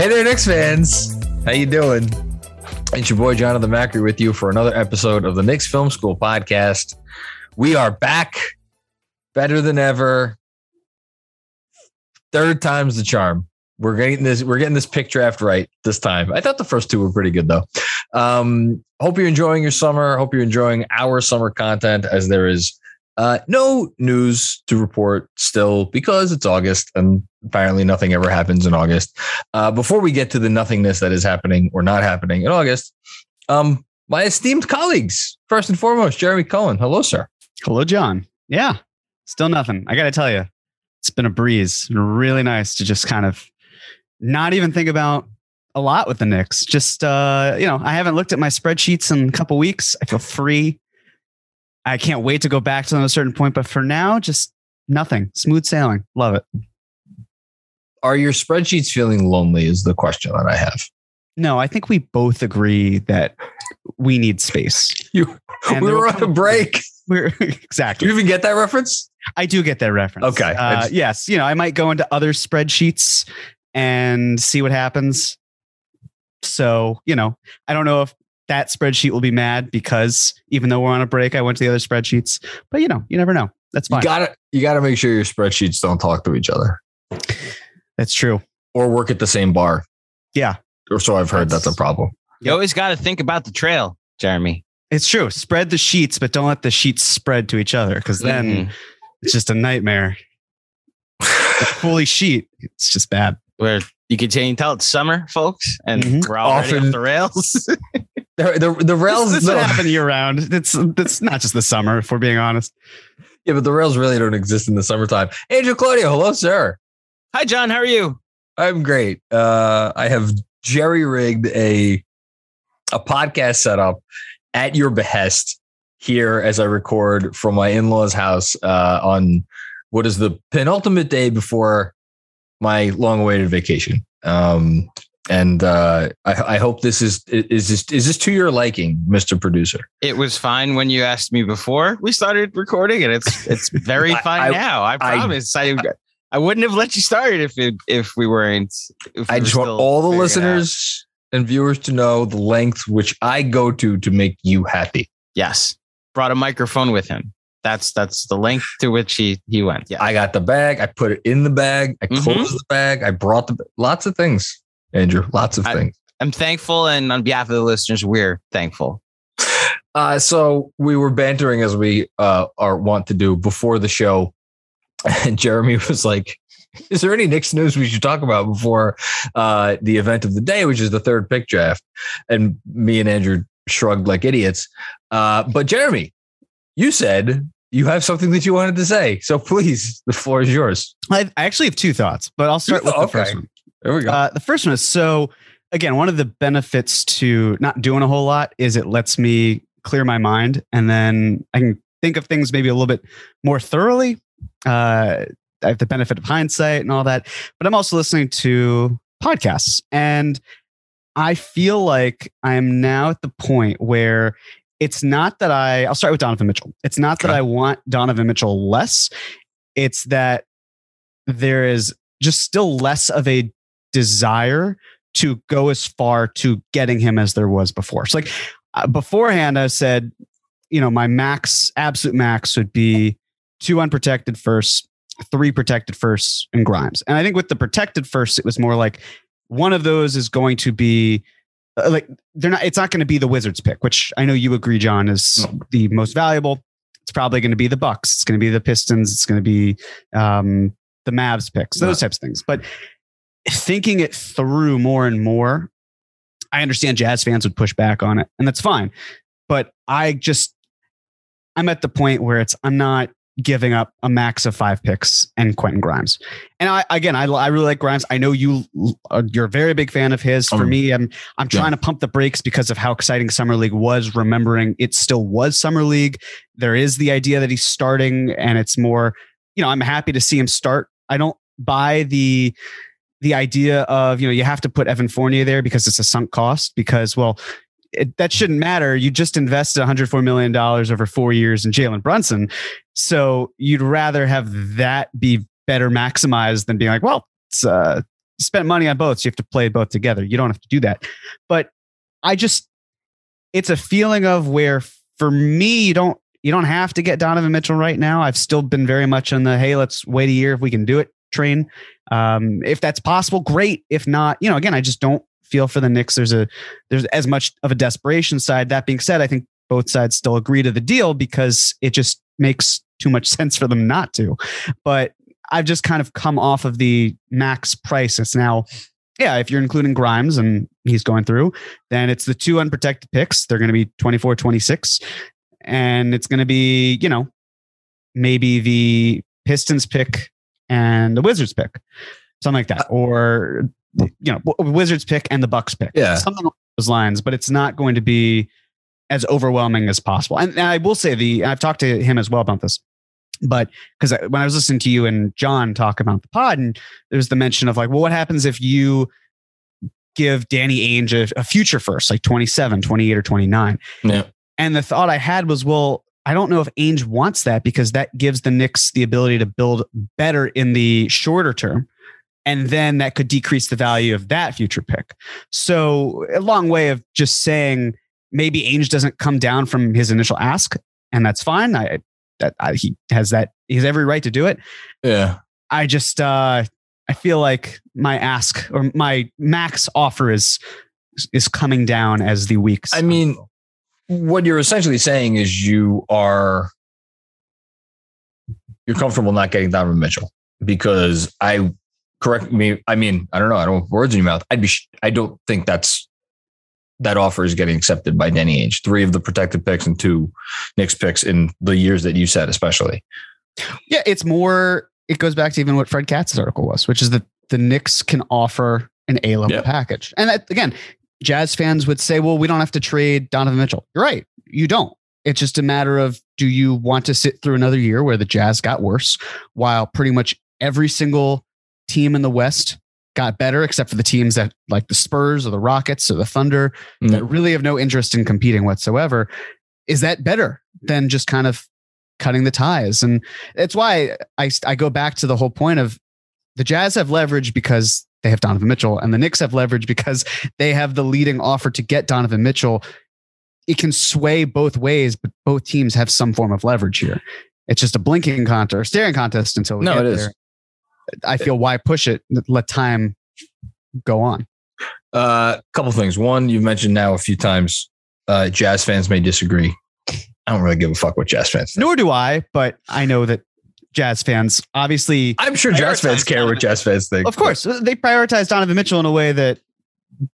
Hey there, Knicks fans. How you doing? It's your boy Jonathan Macri with you for another episode of the Knicks Film School podcast. We are back, better than ever. Third time's the charm. We're getting this. We're getting this pick draft right this time. I thought the first two were pretty good though. Um, hope you're enjoying your summer. Hope you're enjoying our summer content as there is uh, no news to report still because it's August and apparently nothing ever happens in August. Uh, before we get to the nothingness that is happening or not happening in August, um, my esteemed colleagues, first and foremost, Jeremy Cohen. Hello, sir. Hello, John. Yeah, still nothing. I got to tell you, it's been a breeze. Really nice to just kind of not even think about a lot with the Knicks. Just, uh, you know, I haven't looked at my spreadsheets in a couple weeks. I feel free. I can't wait to go back to them at a certain point, but for now, just nothing. Smooth sailing. Love it. Are your spreadsheets feeling lonely? Is the question that I have. No, I think we both agree that we need space. You, And we were on a break. We're exactly. Do you even get that reference? I do get that reference. Okay. Uh, just- yes. You know, I might go into other spreadsheets and see what happens. So, you know, I don't know if that spreadsheet will be mad because even though we're on a break, I went to the other spreadsheets. But, you know, you never know. That's fine. You gotta you gotta make sure your spreadsheets don't talk to each other That's true. or work at the same bar. Yeah. Or so I've heard that's, That's- a problem. You always got to think about the trail, Jeremy. It's true. Spread the sheets, but don't let the sheets spread to each other because then Mhm. it's just a nightmare. Holy sheet, it's just bad. Where you can tell it's summer, folks, and Mhm. we're already Often- off the rails. The the, the rails This, this no. happen year round. It's it's not just the summer, if we're being honest. Yeah, but the rails really don't exist in the summertime. Angel Claudio, hello, sir. Hi, John. How are you? I'm great. Uh, I have jerry rigged a a podcast setup at your behest here as I record from my in law's house uh, on what is the penultimate day before my long awaited vacation. Um, and uh, I, I hope this is is this is this to your liking, Mr. Producer. It was fine when you asked me before we started recording, and it's it's very I- fine I- now. I promise. I, I wouldn't have let you start if it if we weren't. If we I were just want all the out. listeners and viewers to know the length which I go to to make you happy. Yes, brought a microphone with him. That's that's the length to which he he went. Yeah. I got the bag. I put it in the bag. I Mhm. closed the bag. I brought the lots of things, Andrew. Lots of I- things. I'm thankful, and on behalf of the listeners, we're thankful. Uh, so we were bantering as we uh, are want to do before the show, and Jeremy was like, "Is there any Knicks news we should talk about before uh, the event of the day, which is the third pick draft?" And me and Andrew shrugged like idiots. Uh, but Jeremy, you said you have something that you wanted to say, so please, the floor is yours. I, I actually have two thoughts, but I'll start with the Okay. first one. There we go. Uh, the first one is so again, one of the benefits to not doing a whole lot is it lets me clear my mind and then I can think of things maybe a little bit more thoroughly. Uh, I have the benefit of hindsight and all that, but I'm also listening to podcasts. And I feel like I am now at the point where it's not that I, I'll start with Donovan Mitchell. It's not that I want Donovan Mitchell less. It's that there is just still less of a desire to go as far to getting him as there was before. So, like uh, beforehand, I said, you know, my max, absolute max would be two unprotected firsts, three protected firsts, and Grimes. And I think with the protected firsts, it was more like one of those is going to be uh, like they're not. It's not going to be the Wizards pick, which I know you agree, John, is the most valuable. It's probably going to be the Bucks. It's going to be the Pistons. It's going to be um, the Mavs picks. Those types of things. But thinking it through more and more, I understand Jazz fans would push back on it, and that's fine. But I just, I'm at the point where it's I'm not giving up a max of five picks and Quentin Grimes. And I again, I, I really like Grimes. I know you uh, you're a very big fan of his. For Um, me, I'm I'm yeah. trying to pump the brakes because of how exciting Summer League was. Remembering it still was Summer League. There is the idea that he's starting, and it's more. You know, I'm happy to see him start. I don't buy the the idea of you know you have to put Evan Fournier there because it's a sunk cost because well it, that shouldn't matter. You just invested 104 million dollars over four years in Jalen Brunson. So you'd rather have that be better maximized than being like well it's uh you spent money on both so you have to play both together. You don't have to do that. But I just it's a feeling of where for me you don't you don't have to get Donovan Mitchell right now. I've still been very much on the hey let's wait a year if we can do it train um, if that's possible, great. If not, you know, again, I just don't feel for the Knicks. There's a there's as much of a desperation side. That being said, I think both sides still agree to the deal because it just makes too much sense for them not to. But I've just kind of come off of the max price. It's now, yeah, if you're including Grimes and he's going through, then it's the two unprotected picks. They're going to be 24, 26. And it's going to be, you know, maybe the Pistons pick and the Wizards pick, something like that, uh, or you know, Wizards pick and the Bucks pick, Yeah. something along those lines. But it's not going to be as overwhelming as possible. And, and I will say the I've talked to him as well about this, but because when I was listening to you and John talk about the pod, and there's the mention of like, well, what happens if you give Danny Ainge a, a future first, like 27, 28, or 29? Yeah. And the thought I had was, well, I don't know if Ainge wants that because that gives the Knicks the ability to build better in the shorter term. And then that could decrease the value of that future pick. So, a long way of just saying maybe Ainge doesn't come down from his initial ask, and that's fine. I, that I, he has that, he has every right to do it. Yeah. I just, uh, I feel like my ask or my max offer is is coming down as the weeks. I mean, what you're essentially saying is you are you're comfortable not getting Donovan Mitchell because I correct me. I mean, I don't know. I don't have words in your mouth. I'd be. I don't think that's that offer is getting accepted by Danny Ainge. Three of the protected picks and two Knicks picks in the years that you said, especially. Yeah, it's more. It goes back to even what Fred Katz's article was, which is that the Knicks can offer an A level Yeah. package, and that, again, Jazz fans would say, "Well, we don't have to trade Donovan Mitchell." You're right, you don't. It's just a matter of do you want to sit through another year where the Jazz got worse, while pretty much every single team in the West got better, except for the teams that like the Spurs or the Rockets or the Thunder mm. that really have no interest in competing whatsoever. Is that better than just kind of cutting the ties? And it's why I, I go back to the whole point of the Jazz have leverage because they have Donovan Mitchell, and the Knicks have leverage because they have the leading offer to get Donovan Mitchell. It can sway both ways, but both teams have some form of leverage here. It's just a blinking contest, or staring contest until we No, get it is. there. I feel why push it? Let time go on. A uh, couple things. One, you've mentioned now a few times. Uh, jazz fans may disagree. I don't really give a fuck what jazz fans. Think. Nor do I, but I know that Jazz fans obviously I'm sure jazz fans care what jazz fans think. Of course, they prioritize Donovan Mitchell in a way that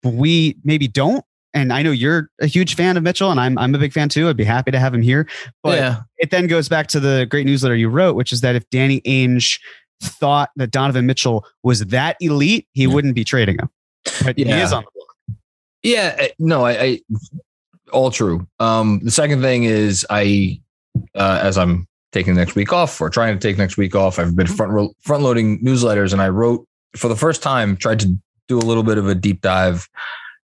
we maybe don't. And I know you're a huge fan of Mitchell, and I'm I'm a big fan too. I'd be happy to have him here. But yeah, it then goes back to the great newsletter you wrote, which is that if Danny Ainge thought that Donovan Mitchell was that elite, he Yeah. wouldn't be trading him. But he Yeah. is on the book. Yeah, uh, no, I, I all true. Um, the second thing is I, uh, as I'm taking next week off or trying to take next week off, I've been mm-hmm. front ro- front loading newsletters, and I wrote for the first time tried to do a little bit of a deep dive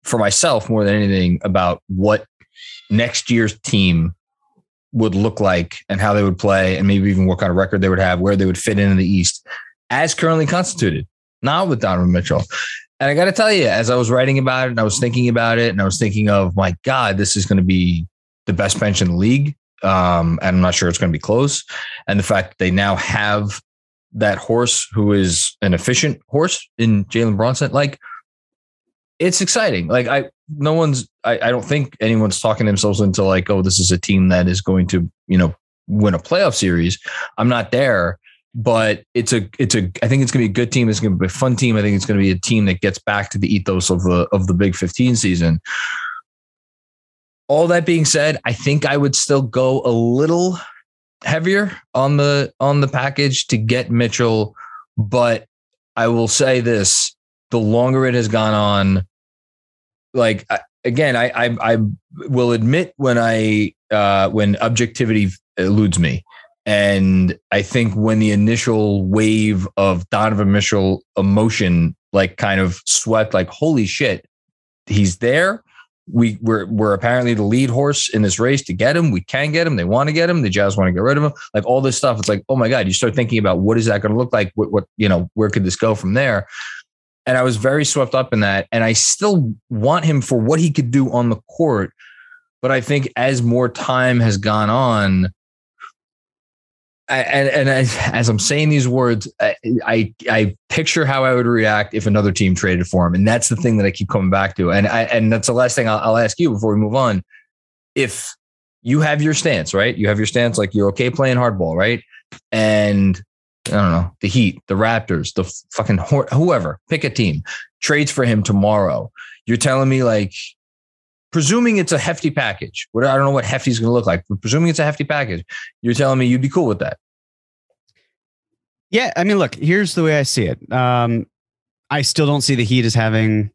for myself more than anything about what next year's team would look like and how they would play and maybe even what kind of record they would have, where they would fit in in the East as currently constituted, not with Donovan Mitchell. And I got to tell you, as I was writing about it and I was thinking about it and I was thinking of, my God, this is going to be the best bench in the league. Um, and I'm not sure it's going to be close. And the fact that they now have that horse who is an efficient horse in Jalen Brunson, like it's exciting. Like I, no one's, I, I don't think anyone's talking themselves into like, oh, this is a team that is going to, you know, win a playoff series. I'm not there, but it's a, it's a, I think it's going to be a good team. It's going to be a fun team. I think it's going to be a team that gets back to the ethos of the, of the big 15 season. All that being said, I think I would still go a little heavier on the on the package to get Mitchell, but I will say this: the longer it has gone on, like again, I I, I will admit when I uh, when objectivity eludes me, and I think when the initial wave of Donovan Mitchell emotion like kind of swept, like holy shit, he's there we we're we're apparently the lead horse in this race to get him. We can get him. They want to get him. The Jazz want to get rid of him. Like all this stuff. It's like, oh my God, you start thinking about what is that going to look like? What, what, you know, where could this go from there? And I was very swept up in that. And I still want him for what he could do on the court. But I think as more time has gone on, and and as, as, I'm saying these words, I, I, I picture how I would react if another team traded for him, and that's the thing that I keep coming back to. And I and that's the last thing I'll, I'll ask you before we move on. If you have your stance, right? You have your stance like you're okay playing hardball, right? And I don't know the Heat, the Raptors, the fucking whoever, pick a team, trades for him tomorrow. You're telling me like presuming it's a hefty package, what I don't know what hefty is going to look like, presuming it's a hefty package, you're telling me you'd be cool with that. Yeah, I mean, look, here's the way I see it. Um, I still don't see the Heat as having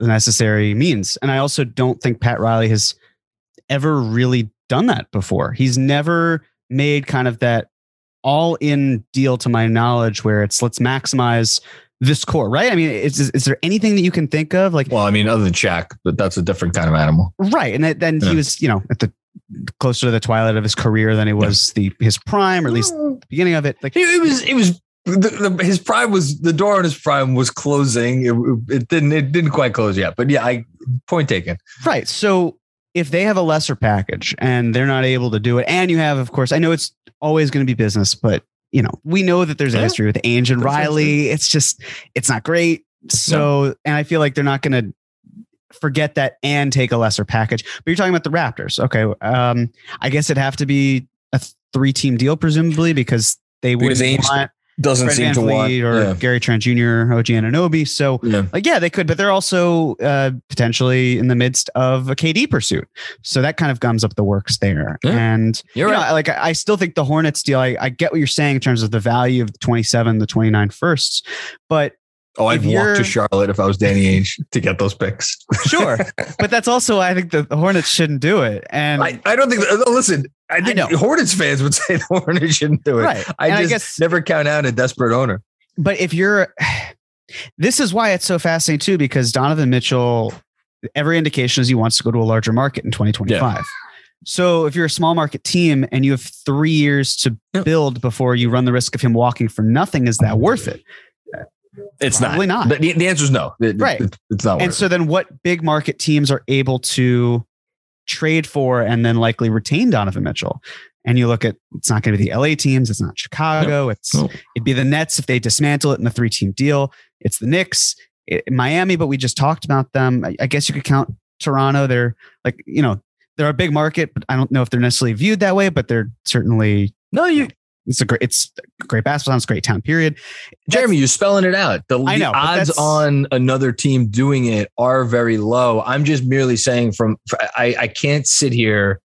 the necessary means, and I also don't think Pat Riley has ever really done that before. He's never made kind of that all in deal to my knowledge where it's let's maximize this core, right? I mean, is, is there anything that you can think of? Like, well, I mean, other than Shaq, but that's a different kind of animal, right? And then yeah. he was, you know, at the closer to the twilight of his career than he was yeah. the his prime, or at least mm. the beginning of it. Like, it was, it was. The, the, his prime was the door on his prime was closing. It, it didn't. It didn't quite close yet. But yeah, I point taken. Right. So if they have a lesser package and they're not able to do it, and you have, of course, I know it's always going to be business, but you know, we know that there's a history with Ainge and Riley. It's just, it's not great. So, and I feel like they're not going to forget that and take a lesser package. But you're talking about the Raptors. Okay. Um, I guess it'd have to be a three team deal, presumably, because they would want doesn't Fred seem to want or yeah. Gary Trent Jr., OG Anunoby. So yeah. like, yeah, they could, but they're also uh, potentially in the midst of a KD pursuit. So that kind of gums up the works there. Yeah. And you're you right. Like, I still think the Hornets deal, I, I get what you're saying in terms of the value of the 27, the 29 firsts, but Oh, I'd walk to Charlotte if I was Danny Ainge to get those picks. sure, but that's also I think the Hornets shouldn't do it. And I, I don't think. Uh, no, listen, I think I Hornets fans would say the Hornets shouldn't do it. Right. I and just I guess, never count out a desperate owner. But if you're, this is why it's so fascinating too, because Donovan Mitchell, every indication is he wants to go to a larger market in 2025. Yeah. So if you're a small market team and you have three years to build before you run the risk of him walking for nothing, is that worth it? It's Probably not. not. The, the answer is no. It, right. It, it's not. And so then what big market teams are able to trade for and then likely retain Donovan Mitchell? And you look at it's not going to be the LA teams. It's not Chicago. It's it'd be the Nets if they dismantle it in the three team deal. It's the Knicks, it, Miami, but we just talked about them. I, I guess you could count Toronto. They're like you know they're a big market, but I don't know if they're necessarily viewed that way. But they're certainly no. You it's a great, it's a great basketball town. It's a great town. Period. Jeremy, you're spelling it out. The, I know, the odds on another team doing it are very low. I'm just merely saying from I, I can't sit here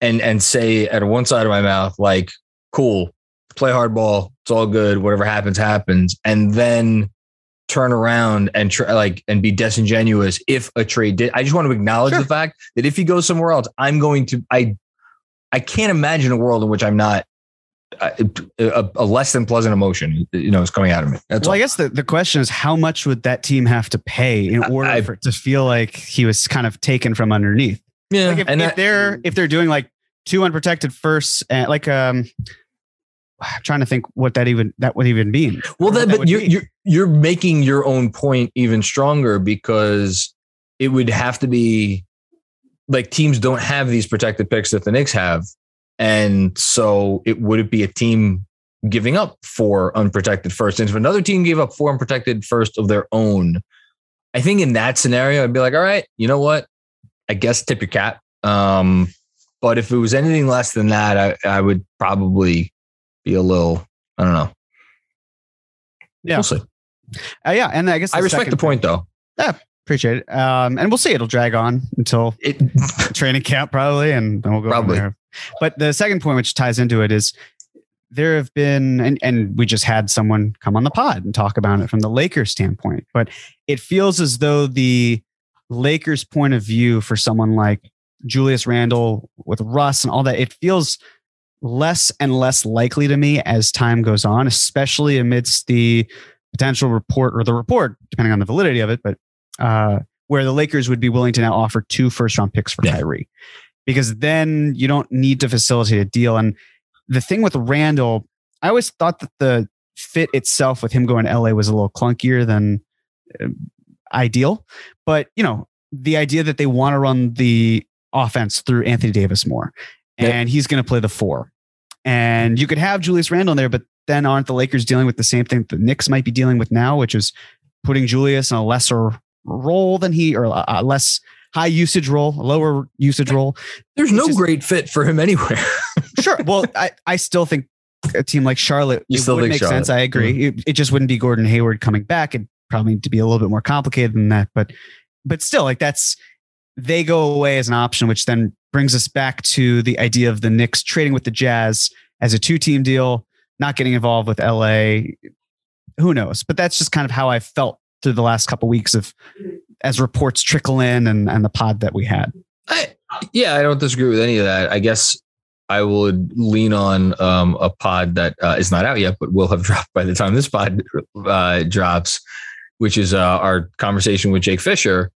and and say at one side of my mouth like, cool, play hardball. It's all good. Whatever happens, happens, and then turn around and try like and be disingenuous if a trade did. I just want to acknowledge sure. the fact that if he goes somewhere else, I'm going to I I can't imagine a world in which I'm not a, a less than pleasant emotion, you know, is coming out of me. That's well, all. I guess the, the question is how much would that team have to pay in order I- for it to feel like he was kind of taken from underneath? yeah, Like if, and if that- they're if they're doing like two unprotected firsts and like um I'm trying to think what that even that would even mean. Well, What that, that but you're, be. you're you're making your own point even stronger because it would have to be like teams don't have these protected picks that the Knicks have, and so it would it be a team giving up four unprotected first? And if another team gave up four unprotected first of their own, I think in that scenario, I'd be like, all right, you know what? I guess tip your cap. Um, but if it was anything less than that, I, I would probably be a little, I don't know. Yeah. We'll see. Uh, yeah, and I guess I respect the point though. Yeah. Appreciate it. Um, and we'll see. It'll drag on until It, training camp probably, and then we'll go Probably. From there. But the second point, which ties into it, is there have been, and, and we just had someone come on the pod and talk about it from the Lakers standpoint. But it feels as though the Lakers' point of view for someone like Julius Randle with Russ and all that, it feels less and less likely to me as time goes on, especially amidst the potential report or the report, depending on the validity of it, but uh, where the Lakers would be willing to now offer two first round picks for Yeah. Kyrie. Because then you don't need to facilitate a deal. And the thing with Randle, I always thought that the fit itself with him going to LA was a little clunkier than uh, ideal. But, you know, the idea that they want to run the offense through Anthony Davis more Yeah. and he's going to play the four. And you could have Julius Randle in there, but then aren't the Lakers dealing with the same thing the Knicks might be dealing with now, which is putting Julius in a lesser role than he, or less high usage role, a lower usage role. there's It's no just- great fit for him anywhere. Sure. Well, I, I still think a team like Charlotte You it still would think make Charlotte. Mm-hmm. sense. I agree. It, it just wouldn't be Gordon Hayward coming back. It'd probably need to be a little bit more complicated than that. But but still, like that's they go away as an option, which then brings us back to the idea of the Knicks trading with the Jazz as a two-team deal, not getting involved with LA. Who knows? But that's just kind of how I felt through the last couple weeks of as reports trickle in and, and the pod that we had. I, yeah, I don't disagree with any of that. I guess I would lean on um, a pod that uh, is not out yet, but will have dropped by the time this pod uh, drops, which is uh, our conversation with Jake Fisher,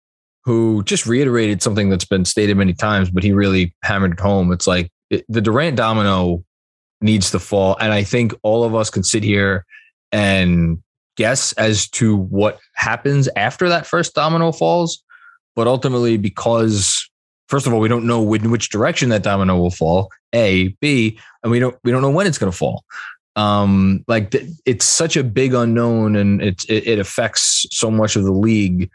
who just reiterated something that's been stated many times, but he really hammered it home. It's like it, the Durant domino needs to fall. And I think all of us can sit here and guess as to what happens after that first domino falls. But ultimately, because first of all, we don't know in which direction that domino will fall. A, B, and we don't we don't know when it's going to fall. Um, like th- it's such a big unknown, and it, it it affects so much of the league.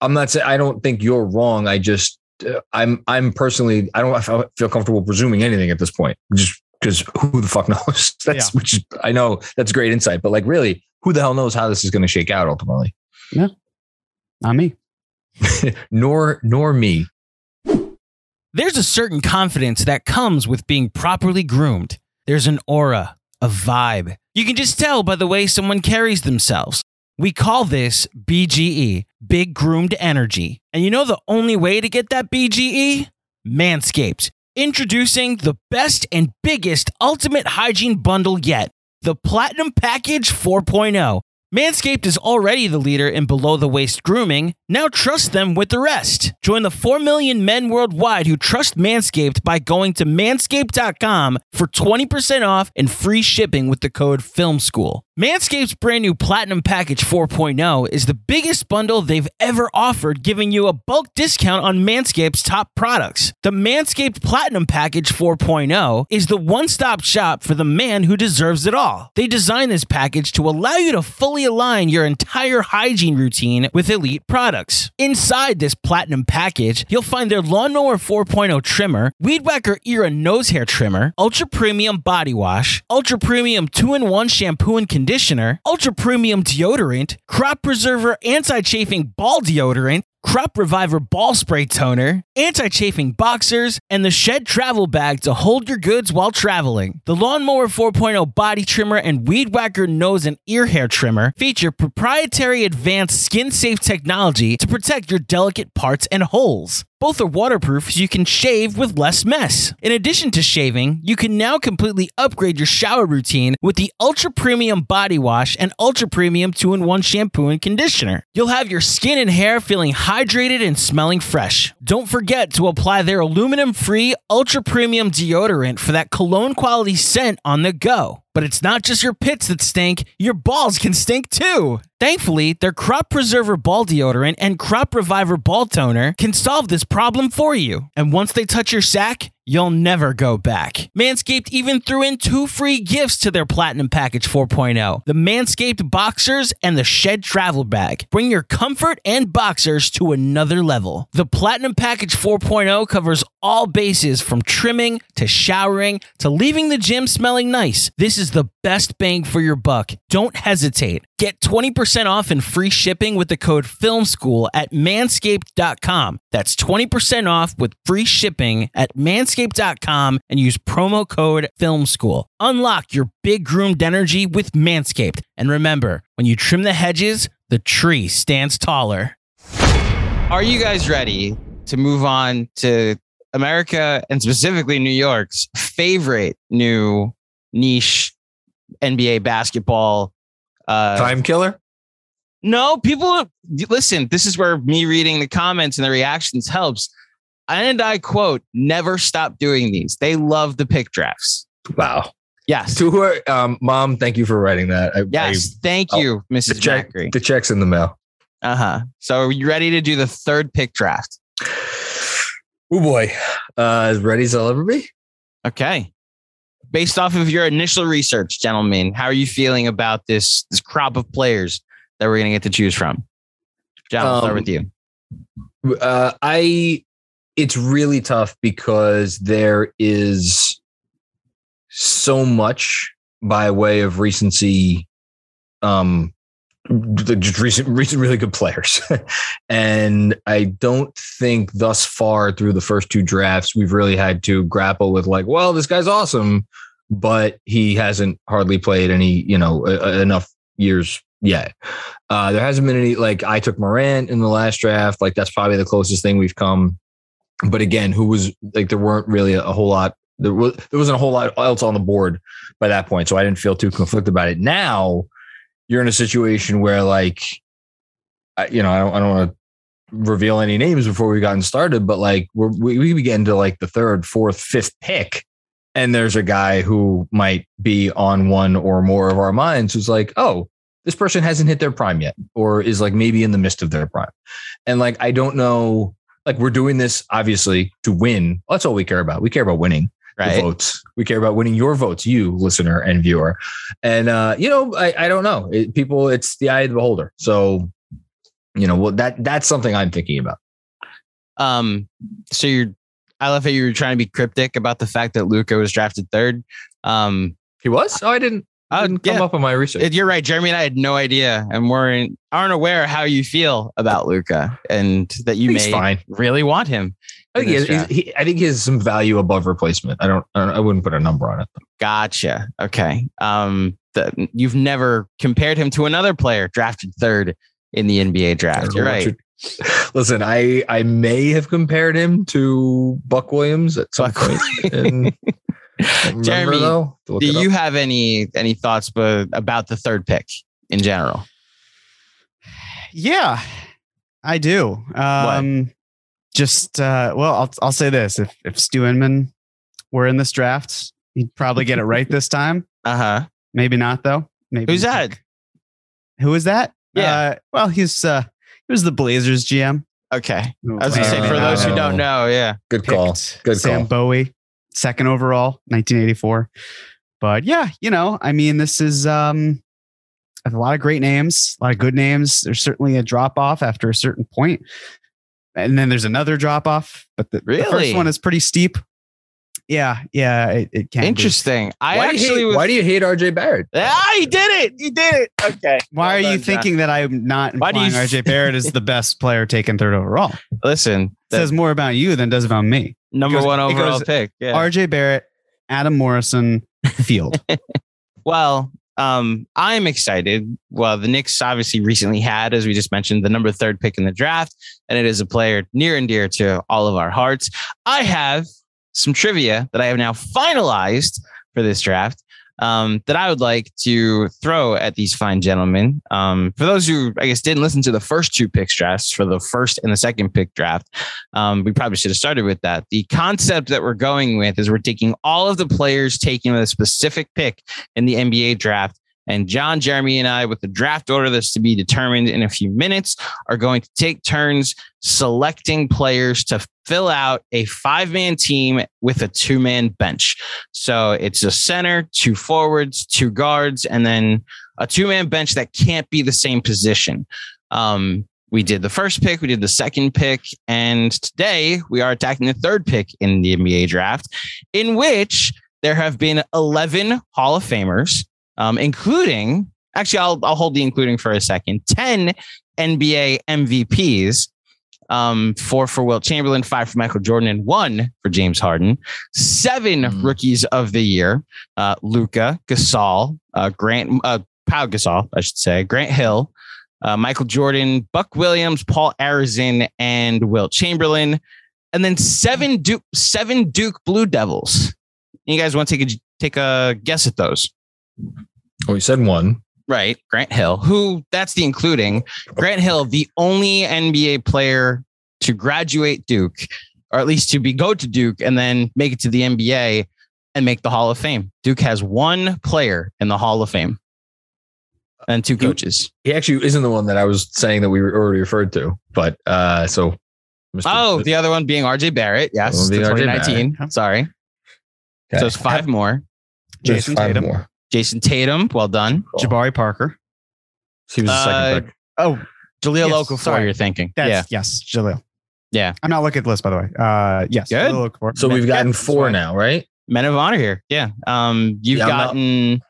I'm not saying I don't think you're wrong. I just uh, I'm I'm personally I don't feel- comfortable presuming anything at this point, just because who the fuck knows? That's which is, I know that's great insight, but like really, who the hell knows how this is going to shake out ultimately? Not me. nor nor me. There's a certain confidence that comes with being properly groomed. There's an aura, a vibe. You can just tell by the way someone carries themselves. We call this BGE, Big Groomed Energy. And you know the only way to get that BGE? Manscaped. Introducing the best and biggest ultimate hygiene bundle yet the Platinum Package 4.0. Manscaped is already the leader in below the waist grooming. Now trust them with the rest. Join the 4 million men worldwide who trust Manscaped by going to manscaped.com for 20% off and free shipping with the code FILMSCHOOL. Manscaped's brand new Platinum Package 4.0 is the biggest bundle they've ever offered, giving you a bulk discount on Manscaped's top products. The Manscaped Platinum Package 4.0 is the one stop shop for the man who deserves it all. They designed this package to allow you to fully align your entire hygiene routine with elite products. Inside this Platinum Package, you'll find their Lawnmower 4.0 trimmer, Weed Whacker Era nose hair trimmer, Ultra Premium body wash, Ultra Premium 2 in 1 shampoo and conditioner, Conditioner, ultra Premium deodorant, Crop Preserver anti chafing ball deodorant, Crop Reviver ball spray toner, anti chafing boxers, and the Shed travel bag to hold your goods while traveling. The Lawnmower 4.0 body trimmer and Weed Whacker nose and ear hair trimmer feature proprietary advanced skin safe technology to protect your delicate parts and holes. Both are waterproof so you can shave with less mess. In addition to shaving, you can now completely upgrade your shower routine with the Ultra Premium Body Wash and Ultra Premium 2 in 1 shampoo and conditioner. You'll have your skin and hair feeling hydrated and smelling fresh. Don't forget to apply their aluminum free Ultra Premium deodorant for that cologne quality scent on the go. But it's not just your pits that stink, your balls can stink too. Thankfully, their Crop Preserver Ball Deodorant and Crop Reviver Ball Toner can solve this problem for you. And once they touch your sack, you'll never go back. Manscaped even threw in two free gifts to their Platinum Package 4.0 the Manscaped Boxers and the Shed Travel Bag. Bring your comfort and boxers to another level. The Platinum Package 4.0 covers all bases from trimming to showering to leaving the gym smelling nice. This is the best bang for your buck. Don't hesitate. Get 20% off and free shipping with the code FILMSCHOOL at manscaped.com. That's 20% off with free shipping at manscaped.com and use promo code FILMSCHOOL. Unlock your big groomed energy with Manscaped. And remember, when you trim the hedges, the tree stands taller. Are you guys ready to move on to America and specifically New York's favorite new niche NBA basketball? Uh, Time killer. No, people listen. This is where me reading the comments and the reactions helps. And I quote: "Never stop doing these. They love the pick drafts." Wow. Yes. To her, um, mom, thank you for writing that. I, Yes. Thank Oh, you, I, the Mrs. check, Macri. the check's in the mail. Uh huh. So are you ready to do the third pick draft? Oh boy, uh, as ready as I'll ever be. Okay. Based off of your initial research, gentlemen, how are you feeling about this this crop of players that we're going to get to choose from? John, I'll start Um, with you. Uh, I. It's really tough because there is so much by way of recency, um, recent, recent really good players, and I don't think thus far through the first two drafts we've really had to grapple with like, well, this guy's awesome, but he hasn't hardly played any, you know, uh, enough years yet. Uh, there hasn't been any like I took Morant in the last draft. Like that's probably the closest thing we've come. But again, who was like there weren't really a, whole lot. There was there wasn't a whole lot else on the board by that point, so I didn't feel too conflicted about it. Now you're in a situation where like, I, you know, I don't I don't want to reveal any names before we've gotten started, but like we're, we we begin to like the third, fourth, fifth pick, and there's a guy who might be on one or more of our minds who's like, oh, this person hasn't hit their prime yet, or is like maybe in the midst of their prime. And like, I don't know, like we're doing this obviously to win. That's all we care about. We care about winning the Right. votes. We care about winning your votes, you listener and viewer. And uh, you know, I, I don't know. It, people, it's the eye of the beholder. So, you know, well, that that's something I'm thinking about. Um, so you're, I love how you were trying to be cryptic about the fact that Luka was drafted third. Um, He was? Oh, I didn't, uh, didn't come yeah, up on my research. you're right. Jeremy and I had no idea and weren't aren't aware how you feel about Luka and that you may fine. really want him. I think, he has, he, I think he has some value above replacement. I don't, I, don't, I wouldn't put a number on it. Gotcha. Okay. Um, the, you've never compared him to another player drafted third in the NBA draft. You're right. Listen, I I may have compared him to Buck Williams at some Buck point. And remember, Jeremy, though, Do you have any any thoughts but about the third pick in general? Yeah, I do. Um, just uh, well, I'll I'll say this: if if Stu Inman were in this draft, he'd probably get it right this time. Uh huh. Maybe not though. Maybe Who's that? pick- Who is that? Yeah. Uh, well, he's uh, he was the Blazers GM. Okay. who I was gonna say for those who don't know, yeah. Good call. Good Sam call. Bowie, second overall, 1984. But yeah, you know, I mean, this is um, a lot of great names, a lot of good names. There's certainly a drop off after a certain point, and then there's another drop off. But the, the first one is pretty steep. Yeah, yeah, it, it can. be. Interesting. I why, do actually hate, was, why do you hate RJ Barrett? Ah, he did it. He did it. Okay. Why Well are you John. thinking that I'm not Why do you implying RJ Barrett is the best player taken third overall? Listen, the says more about you than does about me. number goes- one overall goes pick. Yeah. RJ Barrett, Adam Morrison, Field. well, um, I'm excited. Well, the Knicks obviously recently had, as we just mentioned, the number third pick in the draft, and it is a player near and dear to all of our hearts. I have some trivia that I have now finalized for this draft um, that I would like to throw at these fine gentlemen. Um, for those who, I guess, didn't listen to the first two pick drafts for the first and the second pick draft, um, we probably should have started with that. The concept that we're going with is we're taking all of the players taking with a specific pick in the NBA draft. And John, Jeremy, and I, with the draft order that's to be determined in a few minutes, are going to take turns selecting players to fill out a five man team with a two man bench. So it's a center, two forwards, two guards, and then a two man bench that can't be the same position. Um, we did the first pick, we did the second pick, and today we are attacking the third pick in the NBA draft, in which there have been 11 Hall of Famers, um, including, actually, I'll, I'll hold the including for a second, 10 NBA MVPs um, four for Wilt Chamberlain, five for Michael Jordan, and one for James Harden. Seven Mm. rookies of the year: uh, Luka, Gasol, uh, Grant, uh, Pau Gasol, I should say, Grant Hill, uh, Michael Jordan, Buck Williams, Paul Arizin, and Wilt Chamberlain, and then seven Duke, seven Duke Blue Devils. You guys want to take a take a guess at those? Oh, you said one. Right, Grant Hill, who that's the including. Grant Hill, the only NBA player to graduate Duke, or at least to be go to Duke and then make it to the NBA and make the Hall of Fame. Duke has one player in the Hall of Fame and two coaches. He actually isn't the one that I was saying that we were already referred to, but uh, so. Mr. Oh, the other one being RJ Barrett. Yes, the being RJ 2019. Sorry. Okay. So it's five more. There's Jayson five Tatum. more. Jayson Tatum, well done. Jabari Parker. He was the Uh, second pick. Oh, Jahlil Yes, Okafor, sorry. you're thinking. that's yeah. yes, Jahlil. Yeah. I'm not looking at the list by the way. Uh, yes, Good. Okafor. So we've gotten Yeah, four that's now, right? Men of honor here. Yeah. Um, you've Yeah, gotten.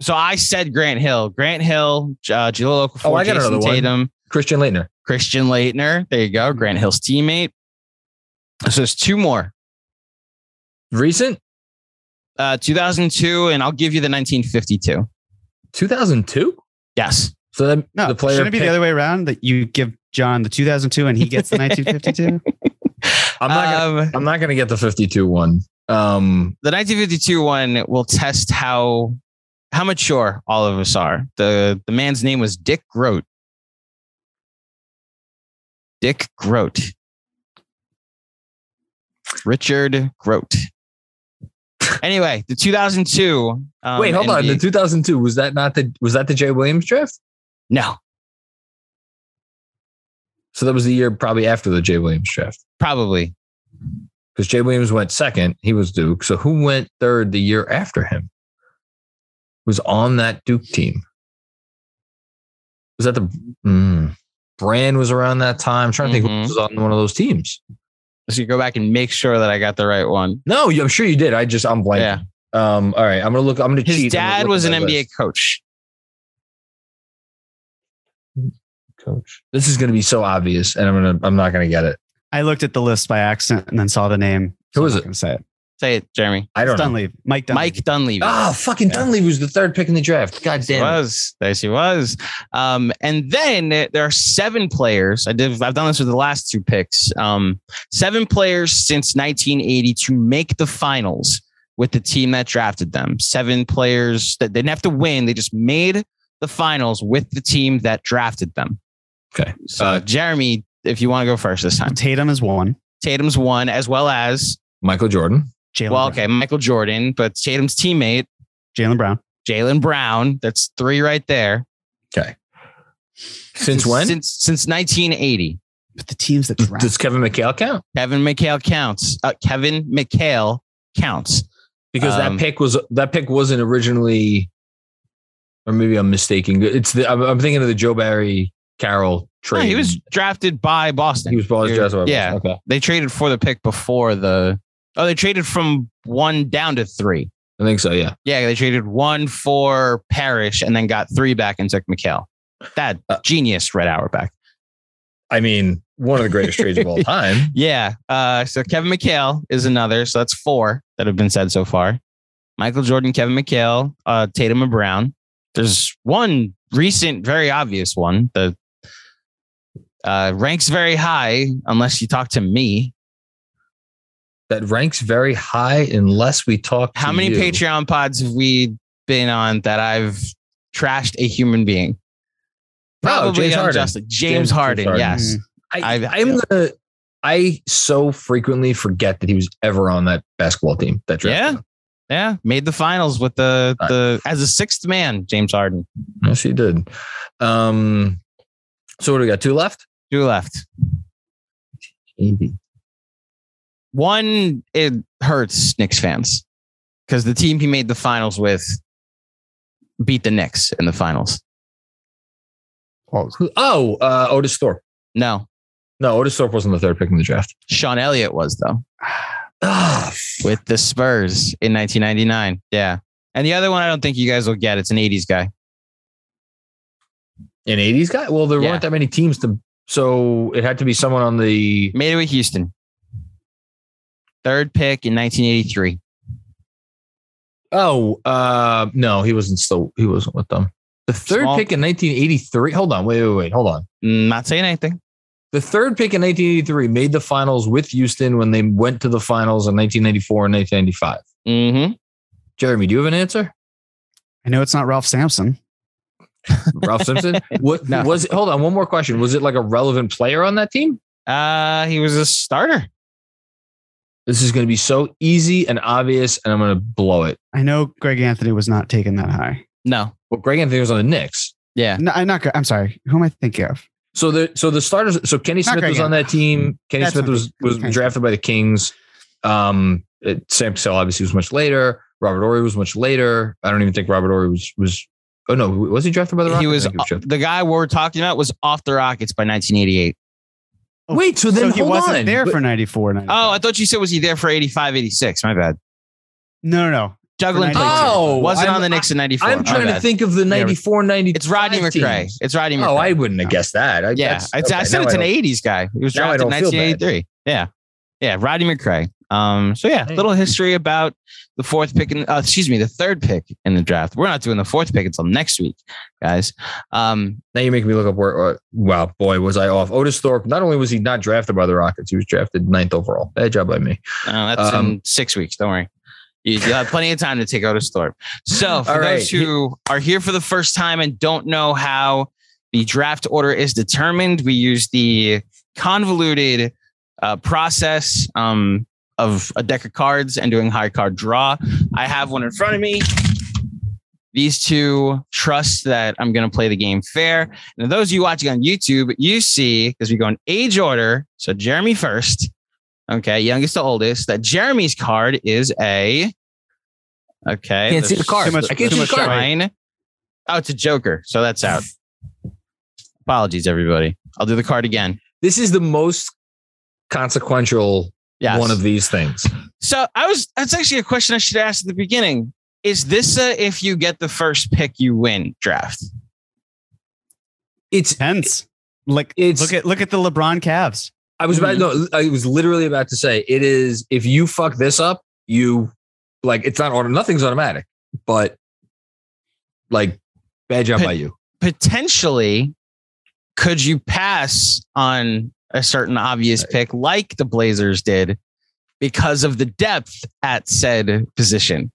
So I said Grant Hill, Grant Hill, uh, Jahlil Okafor, Oh, I got Jayson another one. Tatum, Christian Laettner. Christian Laettner. There you go. Grant Hill's teammate. So there's two more. Recent? Uh, 2002, and I'll give you the 1952. 2002? Yes. So then No, the player shouldn't it be picked- the other way around that you give John the 2002 and he gets the 1952? I'm not gonna, Um, I'm not gonna get the 52 one. Um the 1952 one will test how how mature all of us are. The the man's name was Dick Groat. Dick Groat. Richard Groat. Anyway, the 2002. um, wait, hold on. The 2002 was that not the was that the Jay Williams draft? no, So that was the year probably after the Jay Williams draft. probably. Because Jay Williams went second, he was Duke. So who went third the year after him? Was on that Duke team. Was that the mm, Brand was around that time? I'm trying to think Mhm. who was on one of those teams. So you go back and make sure that I got the right one. No, I'm sure you did. I just I'm blanking. Yeah. Um, all right, I'm gonna look. I'm gonna His cheat. I'm gonna dad was an that NBA list. coach. coach. This is gonna be so obvious, and I'm gonna I'm not gonna get it. I looked at the list by accident and then saw the name. Who so is I'm it? gonna say it. Say it, Jeremy. I don't know. Dunleavy. Mike Dunleavy. Mike Dunleavy. Oh, fucking Yeah. Dunleavy was the third pick in the draft. God There she damn. it. was. There she was. Um, and then there are seven players. I did. I've done this with the last two picks. Um, seven players since 1980 to make the finals with the team that drafted them. Seven players that they didn't have to win. They just made the finals with the team that drafted them. Okay. So, Uh, Jeremy, if you want to go first this time, Tatum is one. Tatum's one, as well as Michael Jordan. Jaylen. well, Brown. okay, Michael Jordan, but Tatum's teammate Jaylen Brown. Jaylen Brown. That's three right there. Okay. Since when? Since since 1980. But the teams that draft. Does Kevin McHale count? Kevin McHale counts. Uh, Kevin McHale counts. Because Um, that pick was that pick wasn't originally, or maybe I'm mistaken. It's the I'm, I'm thinking of the Joe Barry Carroll No, trade. he was drafted by Boston. he was brought drafted by yeah. Okay, They traded for the pick before the. Oh, they traded from one down to three. I think so. Yeah, Yeah, they traded one for Parrish and then got three back and took McHale. That Uh, genius Red Auerbach. I mean one of the greatest trades of all time. Yeah. Uh, so Kevin McHale is another. So that's four that have been said so far. Michael Jordan, Kevin McHale, uh, Tatum and Brown. There's one recent, very obvious one. The uh, ranks very high, unless you talk to me. That ranks very high unless we talk. How to many you. Patreon pods have we been on that I've trashed a human being? Oh, James Harden. James, James Harden, Harden. yes. I, I've- I'm gonna. I so frequently forget that he was ever on that basketball team. That draft. Yeah. Yeah, made the finals with the the as a sixth man, James Harden. yes, he did. Um, so what do we got? Two left. Two left. Eighty. One, it hurts Knicks fans because the team he made the finals with beat the Knicks in the finals. Who- Oh, uh, Otis Thorpe. No, No, Otis Thorpe wasn't the third pick in the draft. Sean Elliott was though Ah, with the Spurs in 1999. Yeah, and the other one I don't think you guys will get. It's an 80s guy. an '80s guy. Well, there Yeah. weren't that many teams to, so it had to be someone on the. Made it with Houston. Third pick in 1983. Oh, uh, no, he wasn't still. He wasn't with them. The third Small- pick in 1983. Hold on, wait, wait, wait. Hold on. Mm, Not saying anything. The third pick in 1983 made the finals with Houston when they went to the finals in 1994 and 1995. Mm-hmm. Jeremy, do you have an answer? I know it's not Ralph Sampson. Ralph Simpson? What No. was it? Hold on, one more question. Was it like a relevant player on that team? Uh, he was a starter. This is going to be so easy and obvious, and I'm going to blow it. I know Greg Anthony was not taken that high. No. Well, Greg Anthony was on the Knicks. Yeah. No, I'm not. I'm sorry. Who am I thinking of? So the so the starters. So Kenny Not Smith Greg was on that team. Kenny That's Smith was was Kenny drafted by the Kings. Um, it, Sam Cassell obviously was much later. Robert Horry was much later. I don't even think Robert Horry was was. Oh no, was he drafted by the Rockets? He I was think drafted. the guy we're talking about was off the Rockets by 1988. Oh, Wait, so then so he hold wasn't on. there But- for 94. 95. Oh, I thought you said was he there for 85, 86. My bad. no, no, no. Juggling For places. 92. Oh, wasn't I'm- on the Knicks in 94. I'm trying to think of the 94, 90. It's Rodney McCray. It's Rodney McCray. Oh, I wouldn't have guessed that. I, yeah, that's- it's, I said now it's an 80s guy. He was Now drafted in don't feel bad. 1983. Yeah. Yeah, Rodney McCray. Um, so yeah, little history about the fourth pick in uh, excuse me, the third pick in the draft. We're not doing the fourth pick until next week, guys. Um, Now you make me look up where. Uh, wow, boy, was I off. Otis Thorpe. Not only was he not drafted by the Rockets, he was drafted ninth overall. Bad job by me. uh, that's in Um, six weeks. Don't worry. You, you'll have plenty of time to take Otis Thorpe. So, for right. those who are here for the first time and don't know how the draft order is determined, we use the convoluted uh, process um, of a deck of cards and doing high card draw. I have one in front of me. These two trust that I'm going to play the game fair. And those of you watching on YouTube, you see, because we go in age order. So Jeremy first. Okay, youngest to oldest. That Jeremy's card is a. Okay. Can't see the card. Too much- I can't too see the card. Shine. Oh, it's a Joker. So that's out. Apologies, everybody. I'll do the card again. This is the most consequential Yes. one of these things. So I was. That's actually a question I should ask at the beginning. Is this a if you get the first pick you win draft? It's. Depends. Like, It's- look at look at the LeBron Cavs. I was about. No, I was literally about to say it is. If you fuck this up, you like it's not auto. Nothing's automatic, but like bad job Pit- by you. Potentially, could you pass on a certain obvious pick like the Blazers did because of the depth at said position?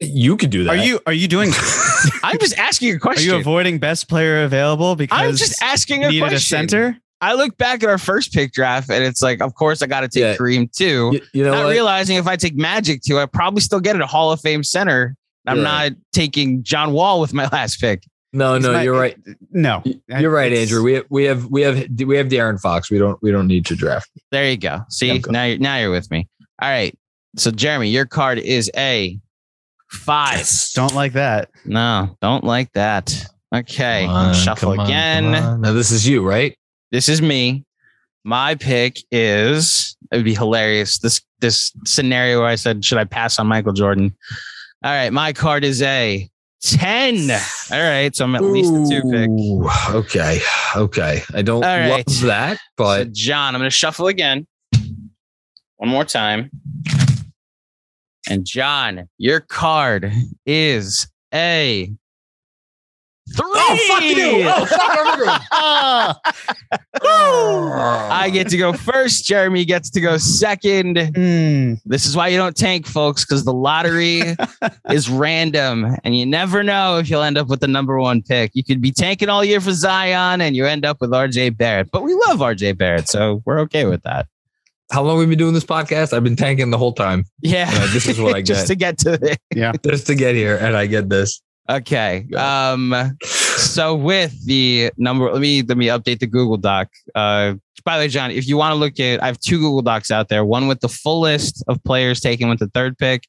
You could do that. Are you are you doing? I'm just asking a question. are you avoiding best player available because I'm just asking a needed question. a center? I look back at our first pick draft and it's like, of course, I got to take Yeah. Kareem too. You, you know not what? realizing if I take Magic too, I probably still get a Hall of Fame center. I'm Yeah. not taking John Wall with my last pick. No, It's no, not- you're right. No, You're right, Andrew. We have, we have we have we have De'Aaron Fox. We don't we don't need to draft. There you go. See, Okay. now you're now you're with me. All right. So Jeremy, your card is a five. Don't like that. No, don't like that. Okay. Come on, shuffle on, again. Now this is you, right? This is me. My pick is it would be hilarious. This this scenario where I said, should I pass on Michael Jordan? All right, my card is a 10. All right, so I'm at least a two pick. Okay, okay. I don't All right. love that, So but John, I'm gonna shuffle again. One more time. And John, your card is a three. Oh fuck you! Oh fuck everyone! I get to go first. Jeremy gets to go second. Hmm. This is why you don't tank, folks, because the lottery is random and you never know if you'll end up with the number one pick. You could be tanking all year for Zion and you end up with RJ Barrett. But we love RJ Barrett, so we're okay with that. How long have we been doing this podcast? I've been tanking the whole time Yeah. Yeah, this is what I get. Just to get to it. just to get here, and I get this. Okay. Um, so with the number, let me let me update the Google Doc. Uh, by the way, John, if you want to look at, I have two Google Docs out there. One with the full list of players taken with the third pick,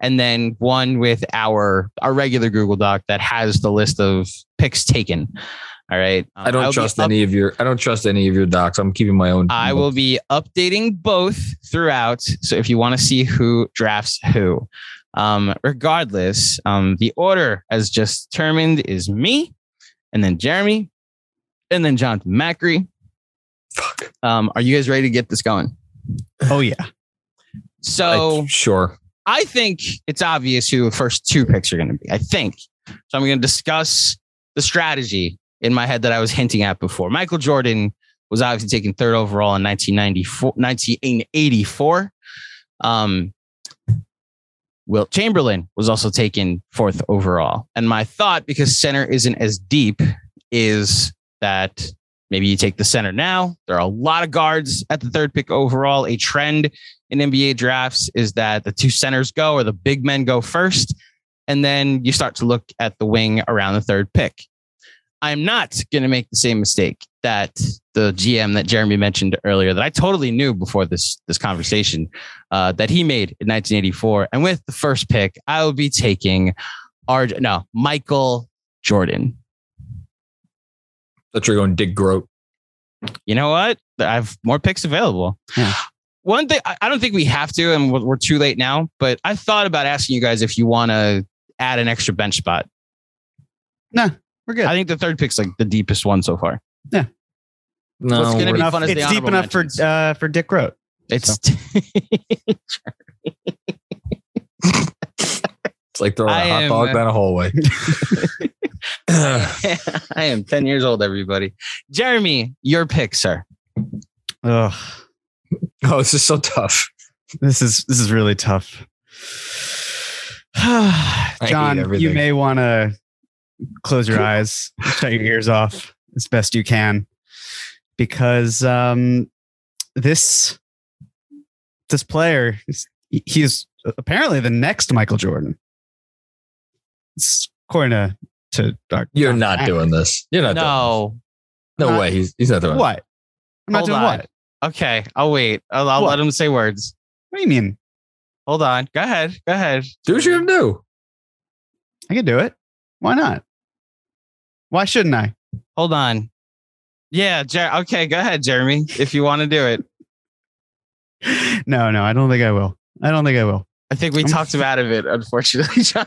and then one with our our regular Google Doc that has the list of picks taken. All right. Um, I don't I'll trust up- any of your. I don't trust any of your docs. I'm keeping my own. I will be updating both throughout. So if you want to see who drafts who, um, regardless, um, the order as just determined is me, and then Jeremy, and then Jonathan Macri. Fuck. Um, are you guys ready to get this going? Oh yeah. So I- sure. I think it's obvious who the first two picks are going to be. I think. So I'm going to discuss the strategy in my head that I was hinting at before. Michael Jordan was obviously taken third overall in 1994, 1984. Um, Wilt Chamberlain was also taken fourth overall. And my thought, because center isn't as deep, is that maybe you take the center now. There are a lot of guards at the third pick overall. A trend in NBA drafts is that the two centers go or the big men go first, and then you start to look at the wing around the third pick. I'm not going to make the same mistake that the GM that Jeremy mentioned earlier that I totally knew before this this conversation uh, that he made in 1984. And with the first pick, I will be taking our no Michael Jordan. That you're going Dick Groat. you know what? I have more picks available. Yeah. One thing, I I don't think we have to, and we're we're too late now, but I thought about asking you guys if you want to add an extra bench spot. No, we're good. I think the third pick's like the deepest one so far. No, What's gonna be enough, fun as the it's deep honorable enough for uh, for Dick Groat. It's it's like throwing a I hot am- dog down a hallway. I am 10 years old, everybody. Jeremy, your pick, sir. Ugh, oh, this is so tough. this is this is really tough. John, you may want to close your eyes, shut your ears off as best you can, because um, this this player is- he is apparently the next Michael Jordan. It's according to to our, You're not doing this. You're not. No. Doing this. No Uh, way. He's he's not doing. what. I'm not Hold doing on. what. Okay. I'll wait. I'll, I'll let him say words. What do you mean? Hold on. Go ahead. Go ahead. Do what you're gonna do. I can do it. Why not? Why shouldn't I? Hold on. Yeah. Jer- okay. Go ahead, Jeremy, if you want to do it. No, no, I don't think I will. I don't think I will. I think we I'm- talked him out of it, unfortunately, John.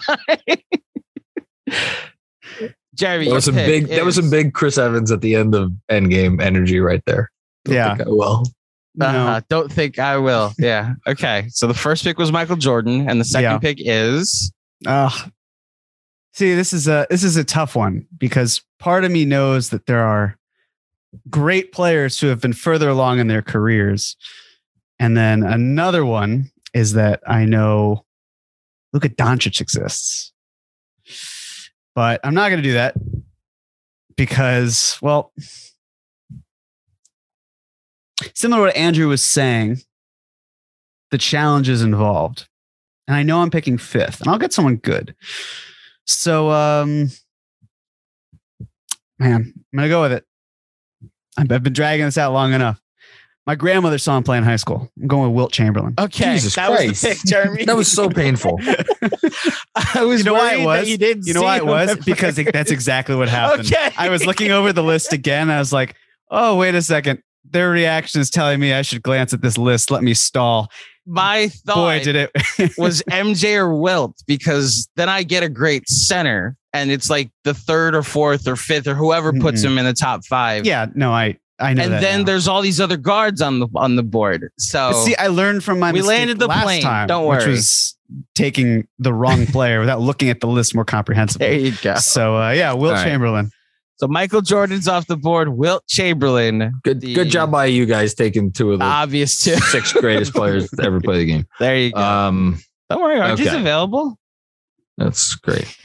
Jeremy, That was your some pick big. That was some big Chris Evans at the end of Endgame energy right there. Don't Yeah. think I will. No. Uh, don't think I will. Yeah. Okay. So the first pick was Michael Jordan, and the second Yeah. pick is Ugh. See, this is a this is a tough one because part of me knows that there are great players who have been further along in their careers. And then another one is that I know Luka Doncic exists. But I'm not going to do that because, well, similar to what Andrew was saying, the challenges involved. And I know I'm picking fifth, and I'll get someone good. So, um, man, I'm gonna go with it. I've I've been dragging this out long enough. My grandmother saw him play in high school. I'm going with Wilt Chamberlain. okay. Jesus that was the pick, Jeremy. That was so painful. I was You know why it was? You didn't. You know why it was? at Because it, that's exactly what happened. Okay. I was looking over the list again. I was like, oh, wait a second. Their reaction is telling me I should glance at this list. Let me stall. My thought Boy, did it. was MJ or Wilt because then I get a great center, and it's like the third or fourth or fifth or whoever puts Mhm. him in the top five. yeah, no, I, I know and then now. there's all these other guards on the on the board. So But see, I learned from my We landed the last plane. time. Don't worry, Which was taking the wrong player without looking at the list more comprehensively. There you go. So uh, yeah, Will All right. So Michael Jordan's off the board. Wilt Chamberlain, Good good job by you guys taking two of the obvious too. six greatest players to ever play the game. There you go. Um, Don't worry, RJ's okay. available. That's great.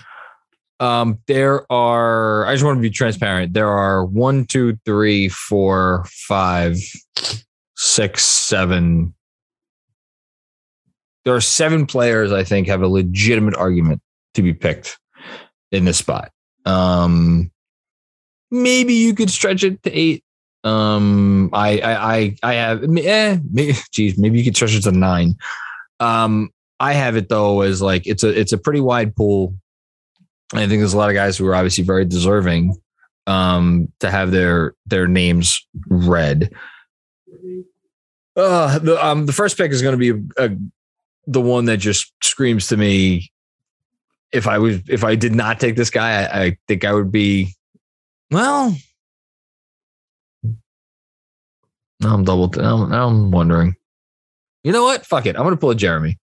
Um, there are, I just want to be transparent. There are one, two, three, four, five, six, seven. There are seven players I think have a legitimate argument to be picked in this spot. Um, maybe you could stretch it to eight. Um, I, I, I, I have, eh, maybe, geez, maybe you could stretch it to nine. Um, I have it though as like it's a it's a pretty wide pool. I think there's a lot of guys who are obviously very deserving um, to have their their names read. Uh, the um the first pick is going to be a, a, the one that just screams to me. If I was if I did not take this guy, I, I think I would be. Well, now I'm double. Now, now I'm wondering. You know what? Fuck it. I'm going to pull a Jeremy.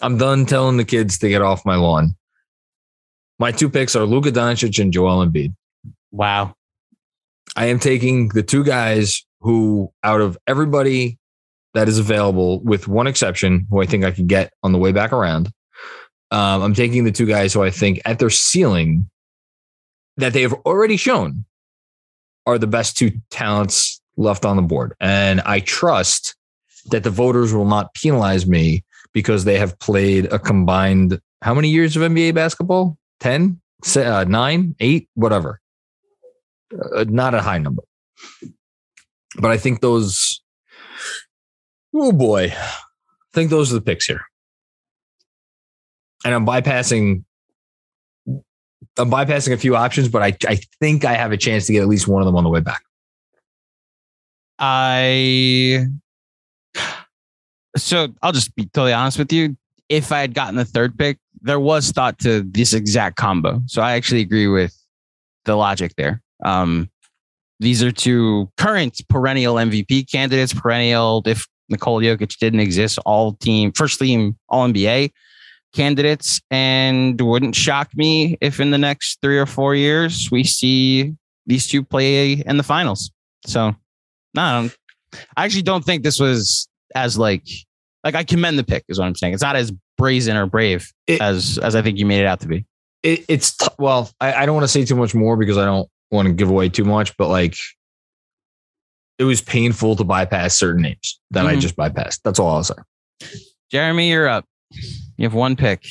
I'm done telling the kids to get off my lawn. My two picks are Luka Doncic and Joel Embiid. Wow. I am taking the two guys who, out of everybody that is available, with one exception, who I think I could get on the way back around, um, I'm taking the two guys who I think at their ceiling that they have already shown are the best two talents left on the board. And I trust that the voters will not penalize me because they have played a combined how many years of NBA basketball? 10, uh, 9, 8, whatever. Uh, not a high number. But I think those, oh boy, I think those are the picks here. And I'm bypassing, I'm bypassing a few options, but I, I think I have a chance to get at least one of them on the way back. I so I'll just be totally honest with you. If I had gotten the third pick, there was thought to this exact combo. So I actually agree with the logic there. Um, these are two current perennial MVP candidates, perennial. If Nikola Jokic didn't exist, all team, first team, all NBA candidates, and wouldn't shock me if in the next three or four years we see these two play in the finals. So no, I, I actually don't think this was as like like I commend the pick is what I'm saying. It's not as brazen or brave It- as as I think you made it out to be. it, it's t- well, I, I don't want to say too much more because I don't want to give away too much, but like it was painful to bypass certain names that I Mhm. just bypassed. That's all I'll say. Jeremy, you're up. You have one pick.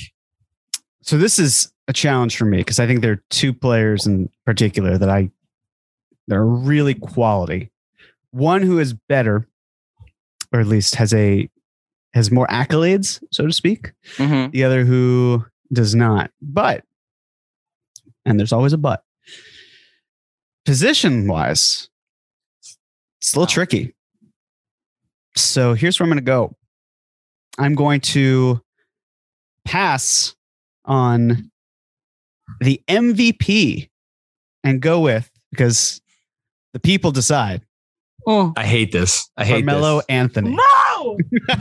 So this is a challenge for me because I think there are two players in particular that I that are really quality. One who is better, or at least has a has more accolades, so to speak. Mhm. The other who does not. But and there's always a but. Position wise, it's a little Wow. tricky. So here's where I'm going to go. I'm going to pass on the MVP and go with because the people decide Oh I hate this. I hate Carmelo this. Anthony. no!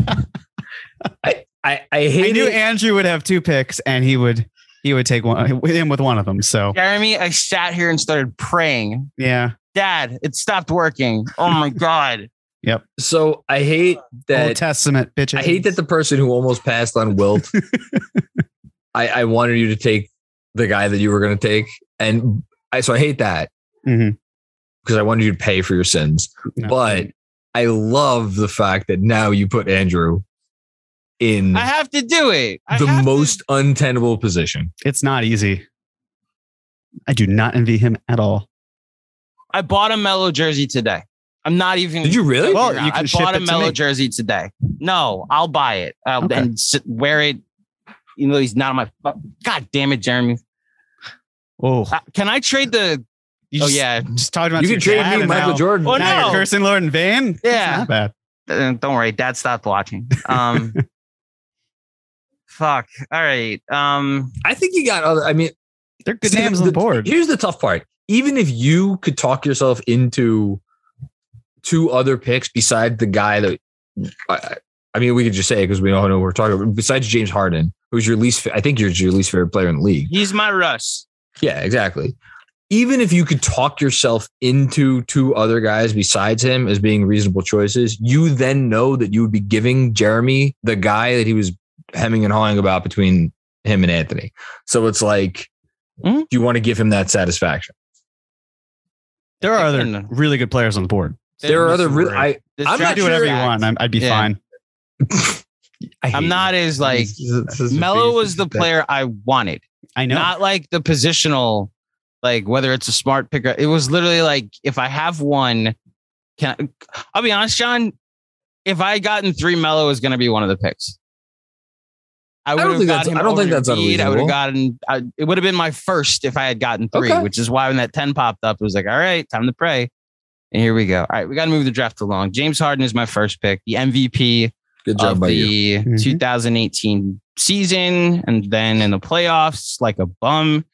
I, I I hate knew it. Andrew would have two picks and he would he would take one with him with one of them. So Jeremy, I sat here and started praying. yeah, Dad, it stopped working. Oh my god. So I hate that Old. Testament bitch. I hate that the person who almost passed on Wilt. I, I wanted you to take the guy that you were going to take, and I so I hate that Mhm. because I wanted you to pay for your sins. No. But I love the fact that now you put Andrew in I have to do it. I the have to- most untenable position. it's not easy. I do not envy him at all. I bought a Melo jersey today. I'm not even. Did you really? Well, you out. can I ship bought a it to Melo jersey today. No, I'll buy it I'll, Okay. and wear it. You know, he's not on my. God damn it, Jeremy. Oh, Uh, can I trade the? you oh just, yeah, just talking about you can trade me Michael now- Jordan. Oh, now no. you're cursing Lord in vain. Yeah. not bad. Uh, don't worry, Dad stopped watching. Um, fuck. All right. Um, I think you got other. I mean, They're good see, names on the board. Here's the tough part. Even if you could talk yourself into two other picks besides the guy that I, I mean, we could just say it because we all know what we're talking about. Besides James Harden, who's your least, I think you're your least favorite player in the league. He's my Russ. Yeah, exactly. Even if you could talk yourself into two other guys besides him as being reasonable choices, you then know that you would be giving Jeremy the guy that he was hemming and hawing about between him and Anthony. So it's like, Mhm. do you want to give him that satisfaction? There are other really good players on the board. There are other This really, I, This I'm not can do sure whatever you want. I'm, I'd be Yeah. fine. I hate I'm you. not as like This is- this is- Melo was the this player I wanted. I know. Not like the positional, like whether it's a smart picker. It was literally like if I have one, can I, I'll be honest, John. If I had gotten three, Melo is going to be one of the picks. I would don't think that's- him I don't think over that's Embiid. I would have gotten. I, it would have been my first if I had gotten three, Okay. which is why when that ten popped up, it was like, all right, time to pray. And here we go. All right, we got to move the draft along. James Harden is my first pick, the MVP Good job of by you. the Mhm. 2018 season and then in the playoffs like a bum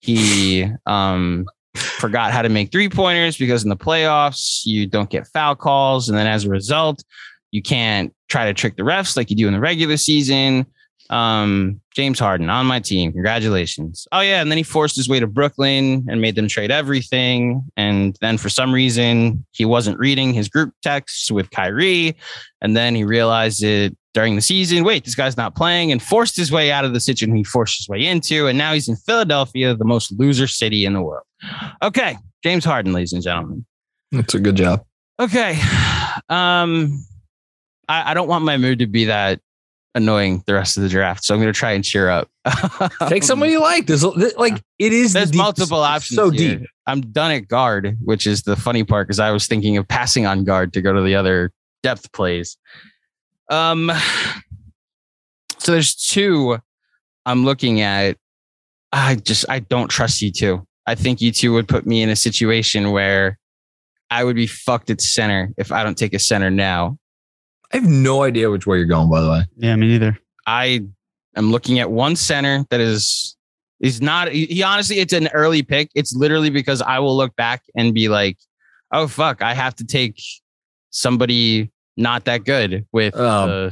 he um forgot how to make three pointers because in the playoffs you don't get foul calls and then as a result you can't try to trick the refs like you do in the regular season um James Harden on my team congratulations oh yeah and then he forced his way to Brooklyn and made them trade everything and then for some reason he wasn't reading his group texts with Kyrie and then he realized it during the season. Wait, this guy's not playing and forced his way out of the situation he forced his way into. And now he's in Philadelphia, the most loser city in the world. Okay. James Harden, ladies and gentlemen. That's a good job. Okay. Um, I, I don't want my mood to be that annoying the rest of the draft. So I'm going to try and cheer up. Take someone you like. There's like it is. There's multiple options. So here. deep. I'm done at guard, which is the funny part because I was thinking of passing on guard to go to the other depth plays. Um, so there's two I'm looking at. I just I don't trust you two. I think you two would put me in a situation where I would be fucked at center if I don't take a center now. I have no idea which way you're going. By the way, yeah, me neither. I am looking at one center that is is not he, he honestly it's an early pick. It's literally because I will look back and be like, oh fuck, I have to take somebody not that good with Um, uh,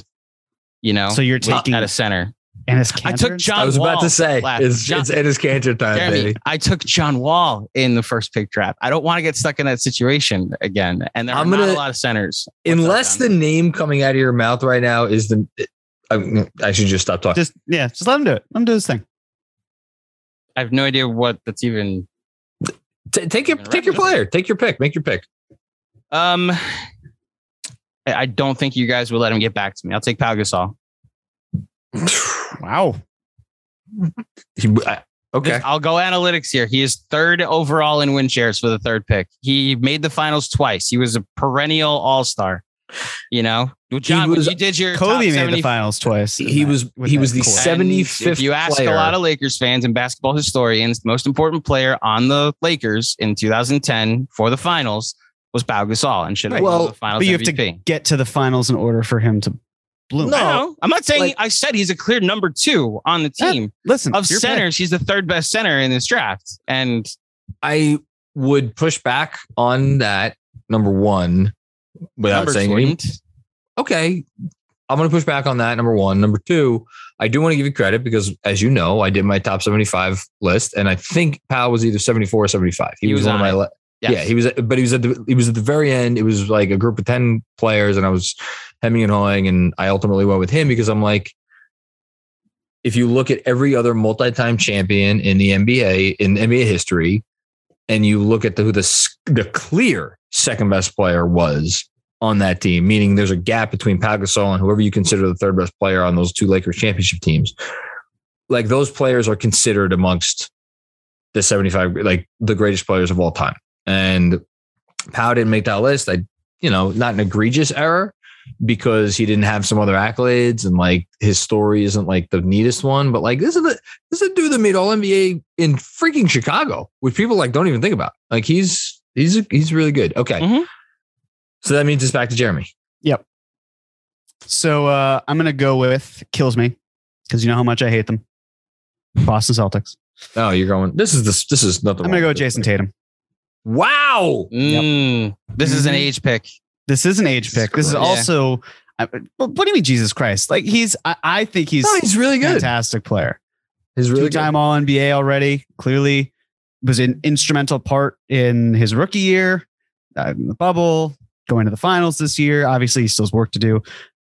you know So you're taking at a center. And his I took John I was about to say last- it's John- it's it is cancer time, Jeremy, baby. I took John Wall in the first pick draft. I don't want to get stuck in that situation again. And there are I'm not gonna- a lot of centers. Unless the John? name coming out of your mouth right now is the. I, I should just stop talking. Just yeah, just let him do it. Let him do his thing. I have no idea what that's even T- take your take your player. Take your pick. Make your pick. Um, I I don't think you guys will let him get back to me. I'll take Pau Gasol. Wow. He, I, okay. This- I'll go analytics here. He is third overall in win shares for the third pick. He made the finals twice. He was a perennial all star. You know, John, was- you did your Kobe top made 70 the finals twice. He that- was with he was the core. seventy If you ask player. a lot of Lakers fans and basketball historians, the most important player on the Lakers in 2010 for the finals was Pau Gasol and should have Right. won Well, the finals but you have to get to the finals in order for him to bloom. No. I know. I'm not saying like- I said he's a clear number two on the Yeah, team. Listen, of your pick. centers, he's the third best center in this draft. And I would push back on that number one without numbers saying any, okay. I'm going to push back on that. Number one. Number two, I do want to give you credit because, as you know, I did my top 75 list, and I think Pau was either 74 or 75. He, He was, was one of on my. it. Yes. Yeah, he was, but he was at the he was at the very end. It was like a group of 10 players, and I was hemming and hawing, and I ultimately went with him because I'm like, if you look at every other multi-time champion in the NBA in NBA history, and you look at the, who the the clear second best player was on that team, meaning there's a gap between Pau Gasol and whoever you consider the third best player on those two Lakers championship teams. Like those players are considered amongst the 75, like the greatest players of all time. And Pau didn't make that list. I, you know, not an egregious error because he didn't have some other accolades and like his story isn't like the neatest one, but like this is a this is a dude that made all NBA in freaking Chicago, which people like don't even think about. Like he's he's he's really good. Okay. Mhm. So that means it's back to Jeremy. Yep. So uh, I'm gonna go with kills me because you know how much I hate them. Boston Celtics. Oh, you're going. This is this. This is nothing. I'm gonna go with. Jayson Tatum. Wow. Mm, this is an Mhm. age pick. This is an age pick. This is Yeah. also I, what do you mean, Jesus Christ? Like he's, I, I think he's, No, he's really a good. fantastic player. He's really good. Two-time All NBA already. Clearly, was an instrumental part in his rookie year, in the bubble, going to the finals this year. Obviously, he still has work to do,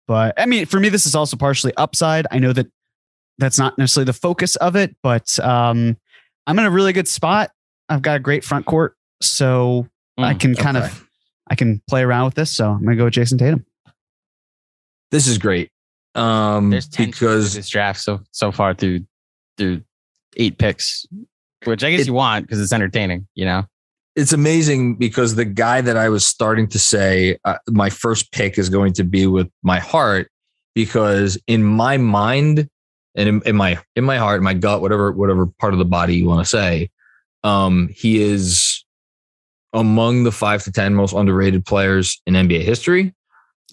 but I mean, for me, this is also partially upside. I know that that's not necessarily the focus of it, but um, I'm in a really good spot. I've got a great front court, so I Mm, can kind of I can play around with this. So I'm gonna go with Jayson Tatum. This is great. Um, There's ten because this draft so so far through through eight picks, which I guess It- you want because it's entertaining. You know, it's amazing because the guy that I was starting to say uh, my first pick is going to be with my heart because in my mind and in, in my in my heart, my gut, whatever whatever part of the body you want to say, um, he is among the five to ten most underrated players in NBA history.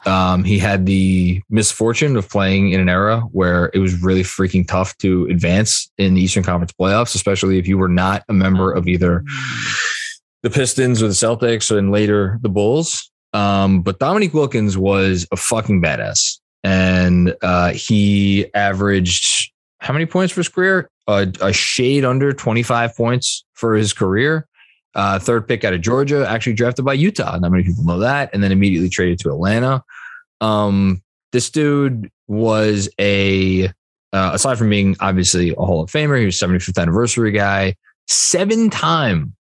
Um, he had the misfortune of playing in an era where it was really freaking tough to advance in the Eastern Conference playoffs, especially if you were not a member of either the Pistons or the Celtics and later the Bulls. Um, but Dominique Wilkins was a fucking badass. And uh, he averaged how many points for his career? A shade under 25 points for his career. Uh, third pick out of Georgia, actually drafted by Utah. Not many people know that. And then immediately traded to Atlanta. Um, this dude was a, uh, aside from being obviously a Hall of Famer, he was 75th anniversary guy, seven time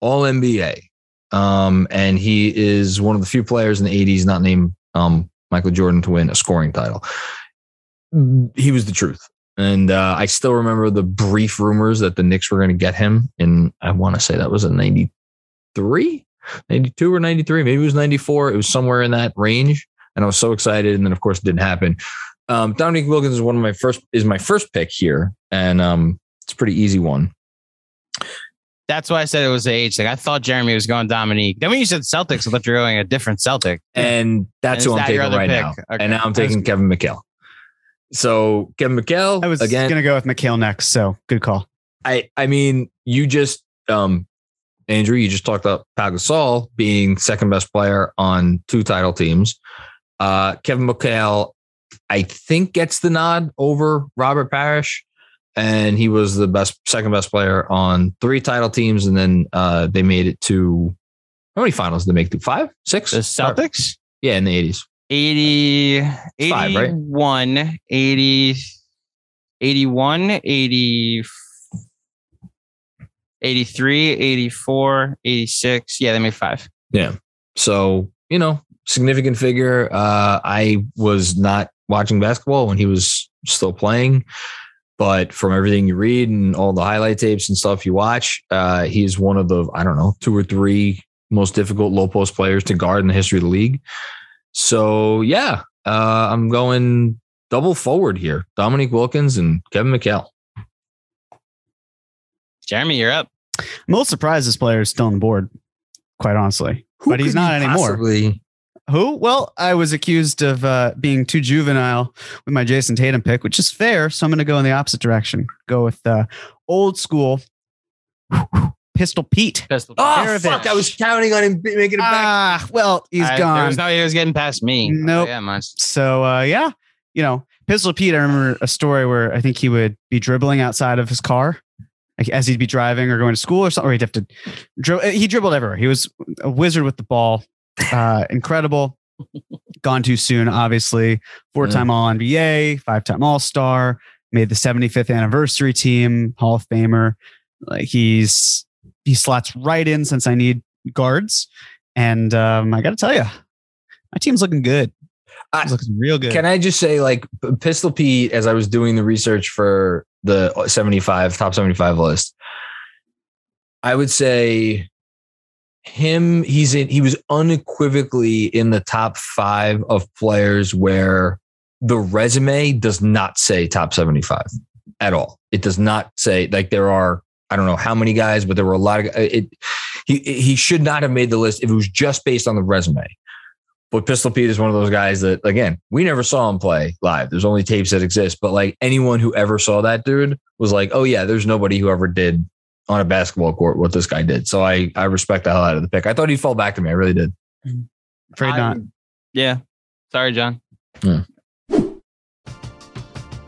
all NBA. Um, and he is one of the few players in the 80s not named um, Michael Jordan to win a scoring title. He was the truth. And uh, I still remember the brief rumors that the Knicks were going to get him. And I want to say that was in 93, 92 or 93. Maybe it was 94. It was somewhere in that range. And I was so excited. And then, of course, it didn't happen. Um, Dominique Wilkins is one of my first, is my first pick here. And um, it's a pretty easy one. that's why I said it was the age thing. I thought Jeremy was going Dominique. Then when you said Celtics, I thought you were going a different Celtic. And that's And who I'm that taking right pick? now. Okay. And now I'm taking. Kevin McHale. So Kevin McHale I was again. gonna go with McHale next. So good call. I I mean, you just um Andrew, you just talked about Pau Gasol being second best player on two title teams. Uh Kevin McHale, I think gets the nod over Robert Parish. And he was the best second best player on three title teams. And then uh they made it to how many finals did they make to? Five? Six? The Celtics? Yeah, in the 80s. 80, five, right? 81, 80, 81, 80, 83, 84, 86. Yeah, they made five. Yeah. So, you know, significant figure. Uh, I was not watching basketball when he was still playing, but from everything you read and all the highlight tapes and stuff you watch, uh, he's one of the, I don't know, two or three most difficult low post players to guard in the history of the league. So, yeah, uh, I'm going double forward here Dominique Wilkins and Kevin McHale. Jeremy, you're up. I'm a little surprised this player is still on the board, quite honestly. Who but he's not you anymore. possibly- Who? Well, I was accused of uh, being too juvenile with my Jayson Tatum pick, which is fair. So I'm going to go in the opposite direction. Go with uh, old school Pistol Pete. Pistol. Oh, Maravich. fuck. I was counting on him making it back. Ah, well, he's I- There gone. was no way he was getting past me. Nope. Yeah, much. So uh, yeah, you know, Pistol Pete. I remember a story where I think he would be dribbling outside of his car, like as he'd be driving or going to school or something. Or he'd have to. dribble. he dribbled everywhere. He was a wizard with the ball. Uh, incredible. Gone too soon, obviously. Four-time All NBA, five-time All Star. Made the 75th anniversary team, Hall of Famer. Like he's he slots right in since I need guards, and um, I got to tell you, my team's looking good. I- It's looking real good. Can I just say, like, Pistol Pete, as I was doing the research for the 75, top 75 list, I would say him, he's in, he was unequivocally in the top five of players where the resume does not say top 75 at all. It does not say, like, there are, I don't know how many guys, but there were a lot of, uh, it, he, he should not have made the list if it was just based on the resume. But Pistol Pete is one of those guys that, again, we never saw him play live. There's only tapes that exist. But like anyone who ever saw that dude was like, oh, yeah, there's nobody who ever did on a basketball court what this guy did. So I, I respect the hell out of the pick. I thought he'd fall back to me. I really did. Mm-hmm. Afraid I- not. Yeah. Sorry, John.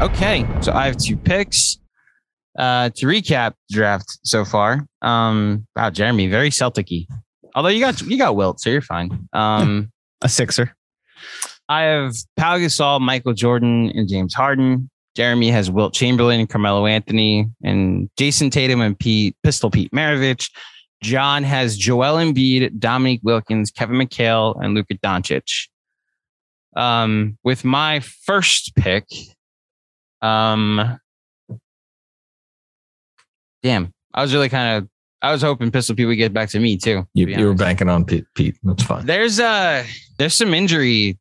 Okay, so I have two picks. Uh, to recap draft so far, um, wow, Jeremy, very Celtic-y. Although you got you got Wilt, so you're fine. Um, A sixer. I have Pau Gasol, Michael Jordan, and James Harden. Jeremy has Wilt Chamberlain, Carmelo Anthony, and Jayson Tatum and Pete Pistol Pete Maravich. John has Joel Embiid, Dominique Wilkins, Kevin McHale, and Luka Doncic. Um, with my first pick, um, damn, I was really kind of, I was hoping Pistol Pete would get back to me too. You, be you were banking on Pete. Pete. That's fine. There's uh there's some injury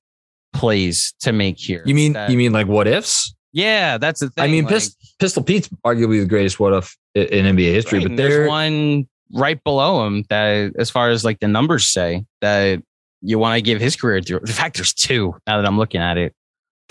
plays to make here. You mean that- you mean like what ifs? yeah, that's the thing. I mean, like- Pist- Pistol Pete's arguably the greatest what if in NBA history, Right, but there's one right below him that, as far as like the numbers say, that you want to give his career to. In fact, there's two now that I'm looking at it.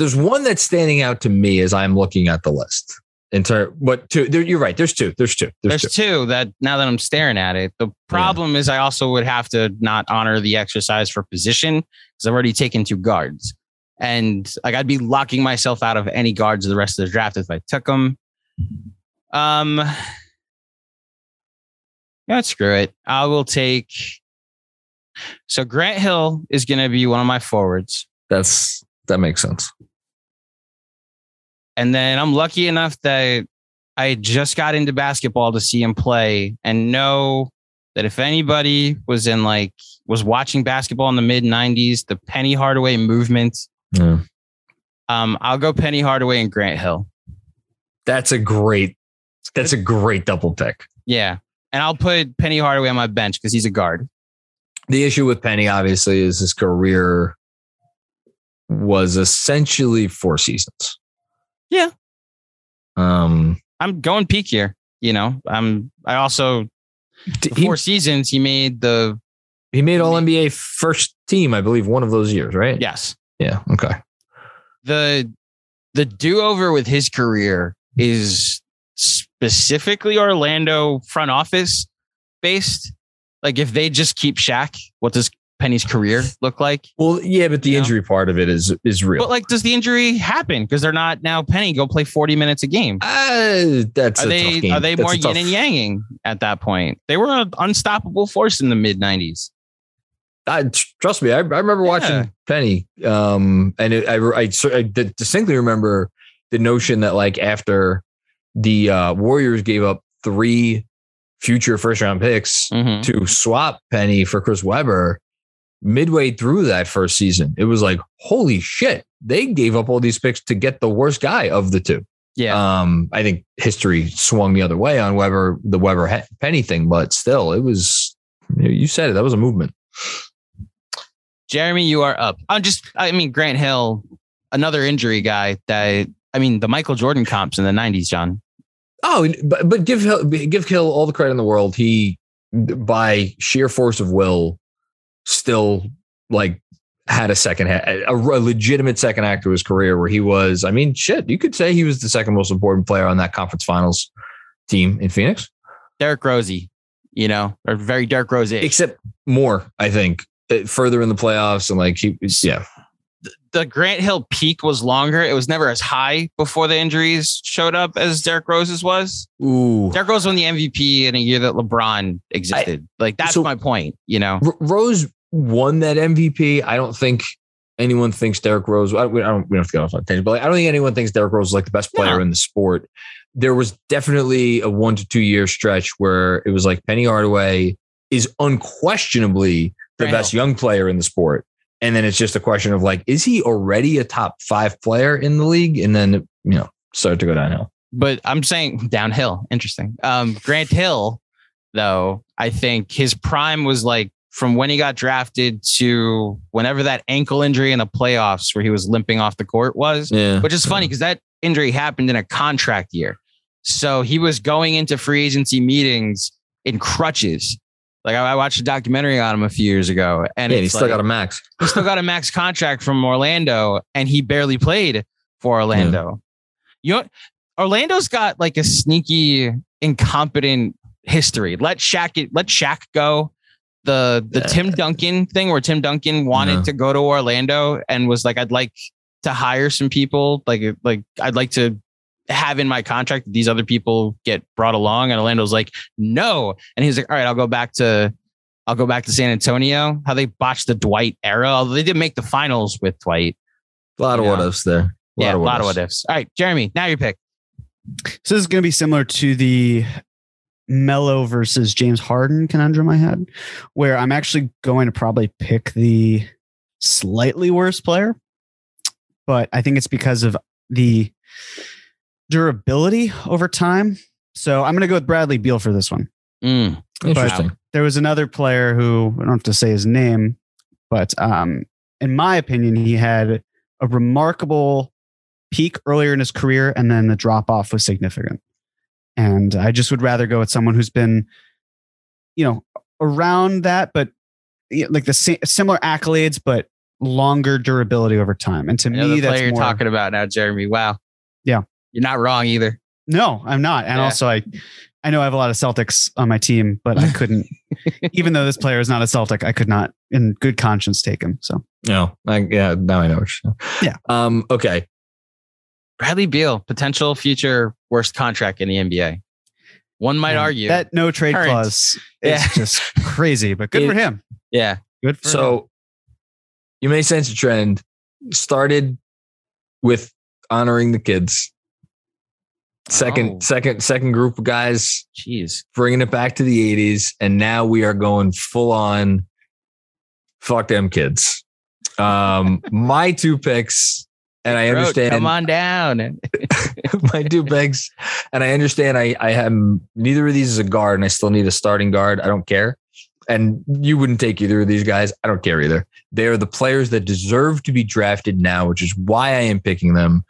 There's one that's standing out to me as I'm looking at the list. In term, but two, there, you're right. There's two. There's two. There's, There's, two. two that now that I'm staring at it. The problem is I also would have to not honor the exercise for position because I've already taken two guards. And like I'd be locking myself out of any guards the rest of the draft if I took them. Um yeah, screw it. I will take so Grant Hill is gonna be one of my forwards. That's that makes sense. And then I'm lucky enough that I just got into basketball to see him play and know that if anybody was in like was watching basketball in the mid 90s, the Penny Hardaway movement, Yeah. um, I'll go Penny Hardaway and Grant Hill. That's a great. That's a great double pick. Yeah. And I'll put Penny Hardaway on my bench because he's a guard. The issue with Penny, obviously, is his career was essentially four seasons. Yeah. Um. I'm going peak here. You know, I'm I also d- He, four seasons he made the he made All NBA first team, I believe, one of those years, right? yes. Yeah. Okay. the the do over with his career is specifically Orlando front office based. Like if they just keep Shaq, what does Penny's career look like? Well, yeah, but the You know? injury part of it is is real. But like, does the injury happen because they're not now Penny go play forty minutes a game? Uh, that's Are a they are they That's more tough- yin and yanging at that point? They were an unstoppable force in the mid nineties. I, trust me, I, I remember Yeah. watching Penny, um, and it, I, I, I distinctly remember the notion that like after the uh, Warriors gave up three future first round picks Mhm. to swap Penny for Chris Webber, midway through that first season, it was like, holy shit, they gave up all these picks to get the worst guy of the two. Yeah, Um, I think history swung the other way on Webber, the Webber Penny thing, but still, it was. You said it. That was a movement. Jeremy, you are up. I'm just, I mean, Grant Hill, another injury guy that, I mean, the Michael Jordan comps in the 90s, John. Oh, but but give Hill, give Hill all the credit in the world. He, by sheer force of will, still like had a second a, a legitimate second act to his career where he was. I mean, shit, you could say he was the second most important player on that conference finals team in Phoenix. Derrick Rosie, you know, or very Derrick Rosie, except more. I think uh, further in the playoffs and like he, yeah the Grant Hill peak was longer. It was never as high before the injuries showed up as Derrick Rose's was. Ooh. Derrick Rose won the MVP in a year that LeBron existed. I, like that's so my point, you know. Rose won that MVP. I don't think anyone thinks Derrick Rose. I, we, I don't. We don't have to go off on tangent, but like, I don't think anyone thinks Derrick Rose is like the best player no. in the sport. There was definitely a one to two year stretch where it was like Penny Hardaway is unquestionably the Grant best Hill. young player in the sport. And then it's just a question of like, is he already a top five player in the league? And then, you know, start to go downhill. But I'm saying downhill. Interesting. Um, Grant Hill, though, I think his prime was like from when he got drafted to whenever that ankle injury in the playoffs where he was limping off the court was, yeah. which is funny because that injury happened in a contract year. So he was going into free agency meetings in crutches like I, watched a documentary on him a few years ago, and yeah, he still like, got a max. he still got a max contract from Orlando, and he barely played for Orlando. Yeah. You know, Orlando's got like a sneaky, incompetent history. Let Shaq it, let Shaq go. The the yeah. Tim Duncan thing where Tim Duncan wanted yeah. to go to Orlando and was like, I'd like to hire some people. Like like I'd like to have in my contract that these other people get brought along. And Orlando's like, no. And he's like, all right, I'll go back to I'll go back to San Antonio. How they botched the Dwight era, although they didn't make the finals with Dwight. A lot of know. what ifs there. A yeah, a lot of what ifs. All right, Jeremy, now your pick. So this is going to be similar to the Melo versus James Harden conundrum I had, where I'm actually going to probably pick the slightly worse player, but I think it's because of the durability over time. So I'm going to go with Bradley Beal for this one. Mm, interesting. But there was another player who I don't have to say his name, but um, in my opinion, he had a remarkable peak earlier in his career, and then the drop off was significant. And I just would rather go with someone who's been, you know, around that, but like the similar accolades, but longer durability over time. And to me, that's player you're more, talking about now, Jeremy. Wow. Yeah. You're not wrong either. No, I'm not. And yeah. also, I I know I have a lot of Celtics on my team, but I couldn't, even though this player is not a Celtic, I could not, in good conscience, take him. So no, I, yeah, now I know. Yeah. Um. Okay. Bradley Beal, potential future worst contract in the NBA. One might yeah, argue that no trade current. clause is yeah. just crazy, but good it, for him. Yeah, good for so, him. you may sense a trend. Started with honoring the kids Second, oh. second, second group of guys. Jeez, bringing it back to the '80s, and now we are going full on. Fuck them kids. Um, my two picks, and I understand. Come on down. my two picks, and I understand. I I have neither of these is a guard, and I still need a starting guard. I don't care, and you wouldn't take either of these guys. I don't care either. They are the players that deserve to be drafted now, which is why I am picking them.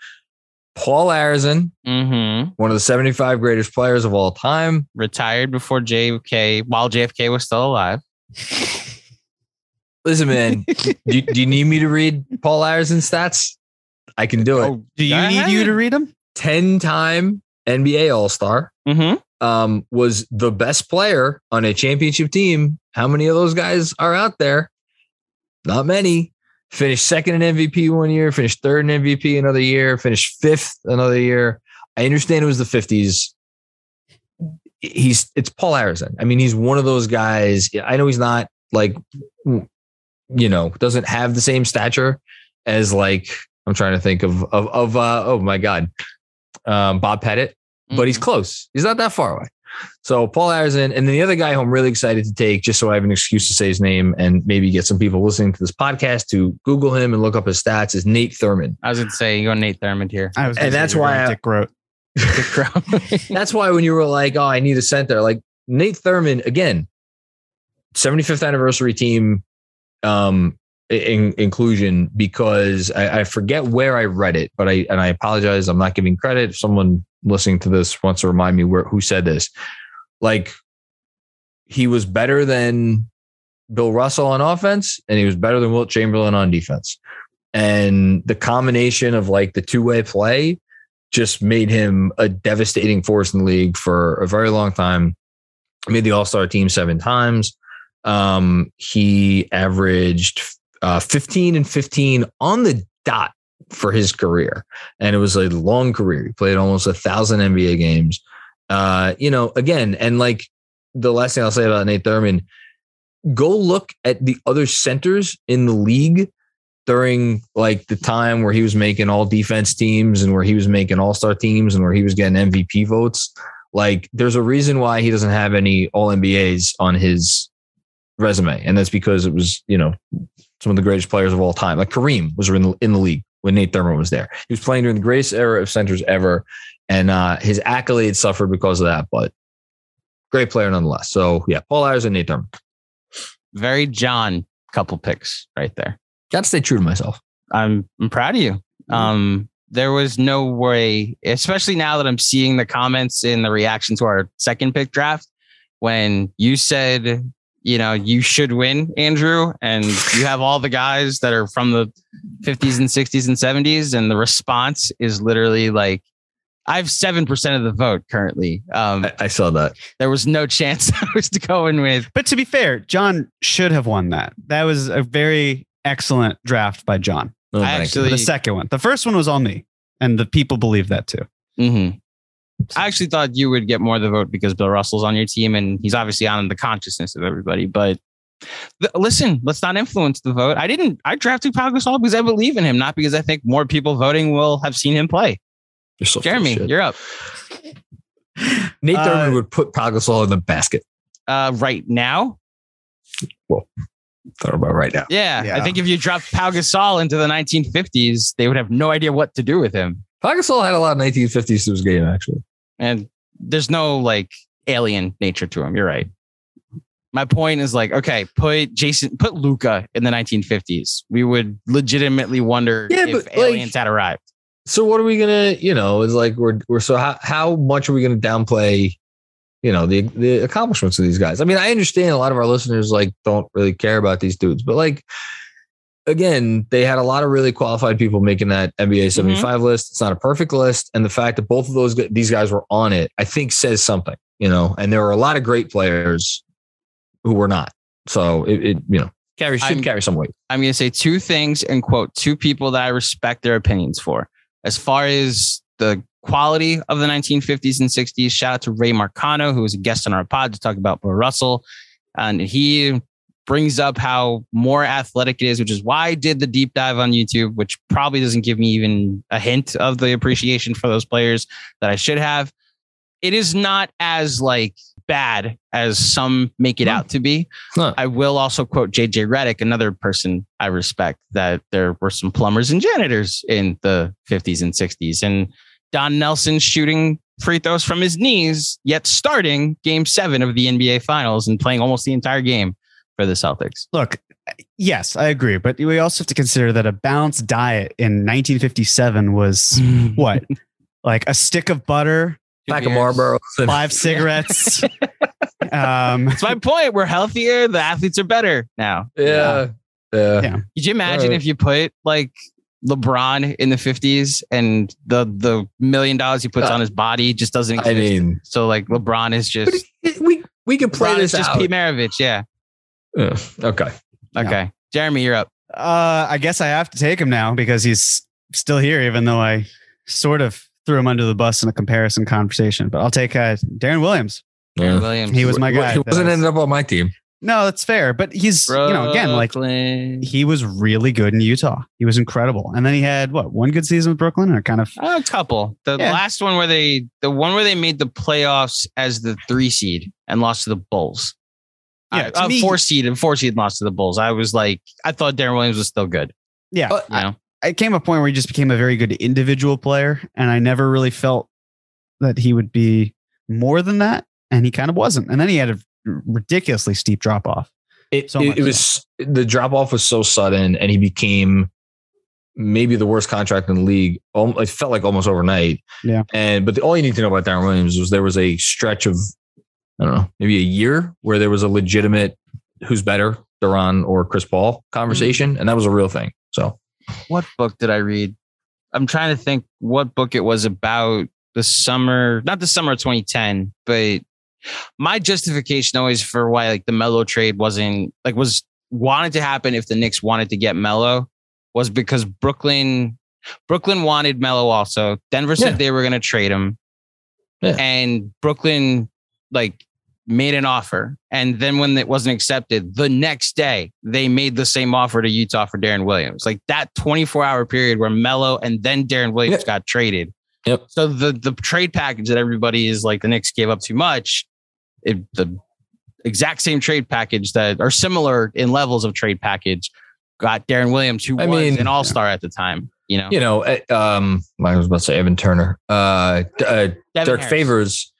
Paul Arizin, mm-hmm. one of the 75 greatest players of all time. Retired before JFK, while JFK was still alive. Listen, man, do, you, do, you need me to read Paul Arizin's stats? I can do it. Oh, do you need you to read them? 10 time NBA All Star. Mm-hmm. Um, was the best player on a championship team. How many of those guys are out there? Not many finished second in MVP one year, finished third in MVP another year, finished fifth another year. I understand it was the 50s. He's it's Paul Arizin. I mean, he's one of those guys. I know he's not like you know, doesn't have the same stature as like I'm trying to think of of of uh, oh my god. Um, Bob Pettit, mm-hmm. but he's mm-hmm. close. He's not that far away. So Paul Arizin, and then the other guy who I'm really excited to take, just so I have an excuse to say his name and maybe get some people listening to this podcast to Google him and look up his stats, is Nate Thurmond. I was going to say you go Nate Thurmond here, I was and that's why I, Dick Groat. Dick Groat. that's why when you were like, "Oh, I need a center," like Nate Thurmond again, 75th anniversary team, um, in, inclusion because I, I forget where I read it, but I and I apologize. I'm not giving credit. If someone listening to this wants to remind me where who said this. Like he was better than Bill Russell on offense, and he was better than Wilt Chamberlain on defense. And the combination of like the two way play just made him a devastating force in the league for a very long time. Made the All Star team seven times. Um, he averaged uh, 15 and 15 on the dot for his career. And it was a long career. He played almost a thousand NBA games. Uh, you know, again, and like the last thing I'll say about Nate Thurmond, go look at the other centers in the league during like the time where he was making all defense teams and where he was making all star teams and where he was getting MVP votes. Like, there's a reason why he doesn't have any all NBAs on his resume. And that's because it was, you know, some of the greatest players of all time. Like Kareem was in the, in the league when Nate Thurmond was there. He was playing during the greatest era of centers ever. And uh, his accolades suffered because of that, but great player nonetheless. So yeah, Paul Arizin and Nate Thurmond. Very John couple picks right there. Got to stay true to myself. I'm I'm proud of you. Um, there was no way, especially now that I'm seeing the comments in the reaction to our second pick draft, when you said, you know, you should win, Andrew, and you have all the guys that are from the 50s and 60s and 70s, and the response is literally like, I have seven percent of the vote currently. Um, I, I saw that. there was no chance I was going with. But to be fair, John should have won that. That was a very excellent draft by John. Oh, I actually- The second one. The first one was all me. And the people believe that too. Mm-hmm. I actually thought you would get more of the vote because Bill Russell's on your team and he's obviously on the consciousness of everybody. But th- listen, let's not influence the vote. I didn't. I drafted Pau Gasol because I believe in him, not because I think more people voting will have seen him play. You're so Jeremy, you're up Nate Uh, Thurmond would put Pau Gasol in the basket. uh, right now. Well, thought about right now. Yeah, Yeah. I think if you dropped Pau Gasol into the 1950s, they would have no idea what to do with him. Pau Gasol had a lot of 1950s to his game, actually. And there's no like alien nature to him. You're right. My point is like, okay, put Jayson, put Luka in the 1950s. We would legitimately wonder Yeah, if but, like- aliens had arrived. So what are we gonna, you know, it's like we're we're so how how much are we gonna downplay, you know, the the accomplishments of these guys? I mean, I understand a lot of our listeners like don't really care about these dudes, but like again, they had a lot of really qualified people making that NBA mm-hmm. 75 list. It's not a perfect list, and the fact that both of those these guys were on it, I think says something, you know. And there were a lot of great players who were not. So it, it you know, carry should I'm- carry some weight. I'm going to say two things and quote two people that I respect their opinions for. As far as the quality of the 1950s and 60s, shout out to Ray Marcano, who was a guest on our pod to talk about Bill Russell. And he brings up how more athletic it is, which is why I did the deep dive on YouTube, which probably doesn't give me even a hint of the appreciation for those players that I should have. It is not as like bad as some make it No. out to be. No. I will also quote JJ Redick, another person I respect, that there were some plumbers and janitors in the 50s and 60s. And Don Nelson shooting free throws from his knees, yet starting game seven of the NBA finals and playing almost the entire game for the Celtics. Look, yes, I agree. But we also have to consider that a balanced diet in 1957 was what? like a stick of butter, Pack of Marlboros and five cigarettes. um, That's my point. We're healthier. The athletes are better now. yeah. Yeah. Yeah. Could you imagine Right. if you put like LeBron in the 50s and the the million dollars he puts Uh, on his body just doesn't I mean, so like LeBron is just we we can play LeBron this is just out. Pete Maravich. Yeah. Yeah, okay. Okay. Jeremy, you're up. uh, I guess I have to take him now because he's still here, even though I sort of threw him under the bus in a comparison conversation. But I'll take uh, Deron Williams. Yeah. Williams. He was my guy. He wasn't ended up on my team. No, that's fair. But he's, you know, again, like he was really good in Utah. He was incredible. And then he had what one good season with Brooklyn or kind of a couple. The Yeah. last one where they the one where they made the playoffs as the three seed and lost to the Bulls. Yeah, Uh, to uh, me- four seed and four seed lost to the Bulls. I was like, I thought Deron Williams was still good. yeah. But You know, it came a point where he just became a very good individual player, and I never really felt that he would be more than that, and he kind of wasn't. And then he had a ridiculously steep drop off. It, So it, it was the drop off was so sudden, and he became maybe the worst contract in the league. It felt like almost overnight. Yeah. And but the, all you need to know about Deron Williams was there was a stretch of I don't know maybe a year where there was a legitimate who's better, Deron or Chris Paul conversation, and that was a real thing. So what book did I read? I'm trying to think what book it was about the summer, not the summer of 2010, but my justification always for why like the Melo trade wasn't like was wanted to happen if the Knicks wanted to get Melo was because Brooklyn Brooklyn wanted Melo also. Denver said Yeah. they were going to trade him. Yeah. And Brooklyn like made an offer. And then when it wasn't accepted, the next day they made the same offer to Utah for Deron Williams. Like that 24 hour period where Melo and then Deron Williams Yep. got traded. Yep. So the the trade package that everybody is like the Knicks gave up too much, it, the exact same trade package that are similar in levels of trade package got Deron Williams, who I was mean- an all star at the time. You know, you know, eh, um, I was about to say Evan Turner, uh, uh Dirk Harris. Favors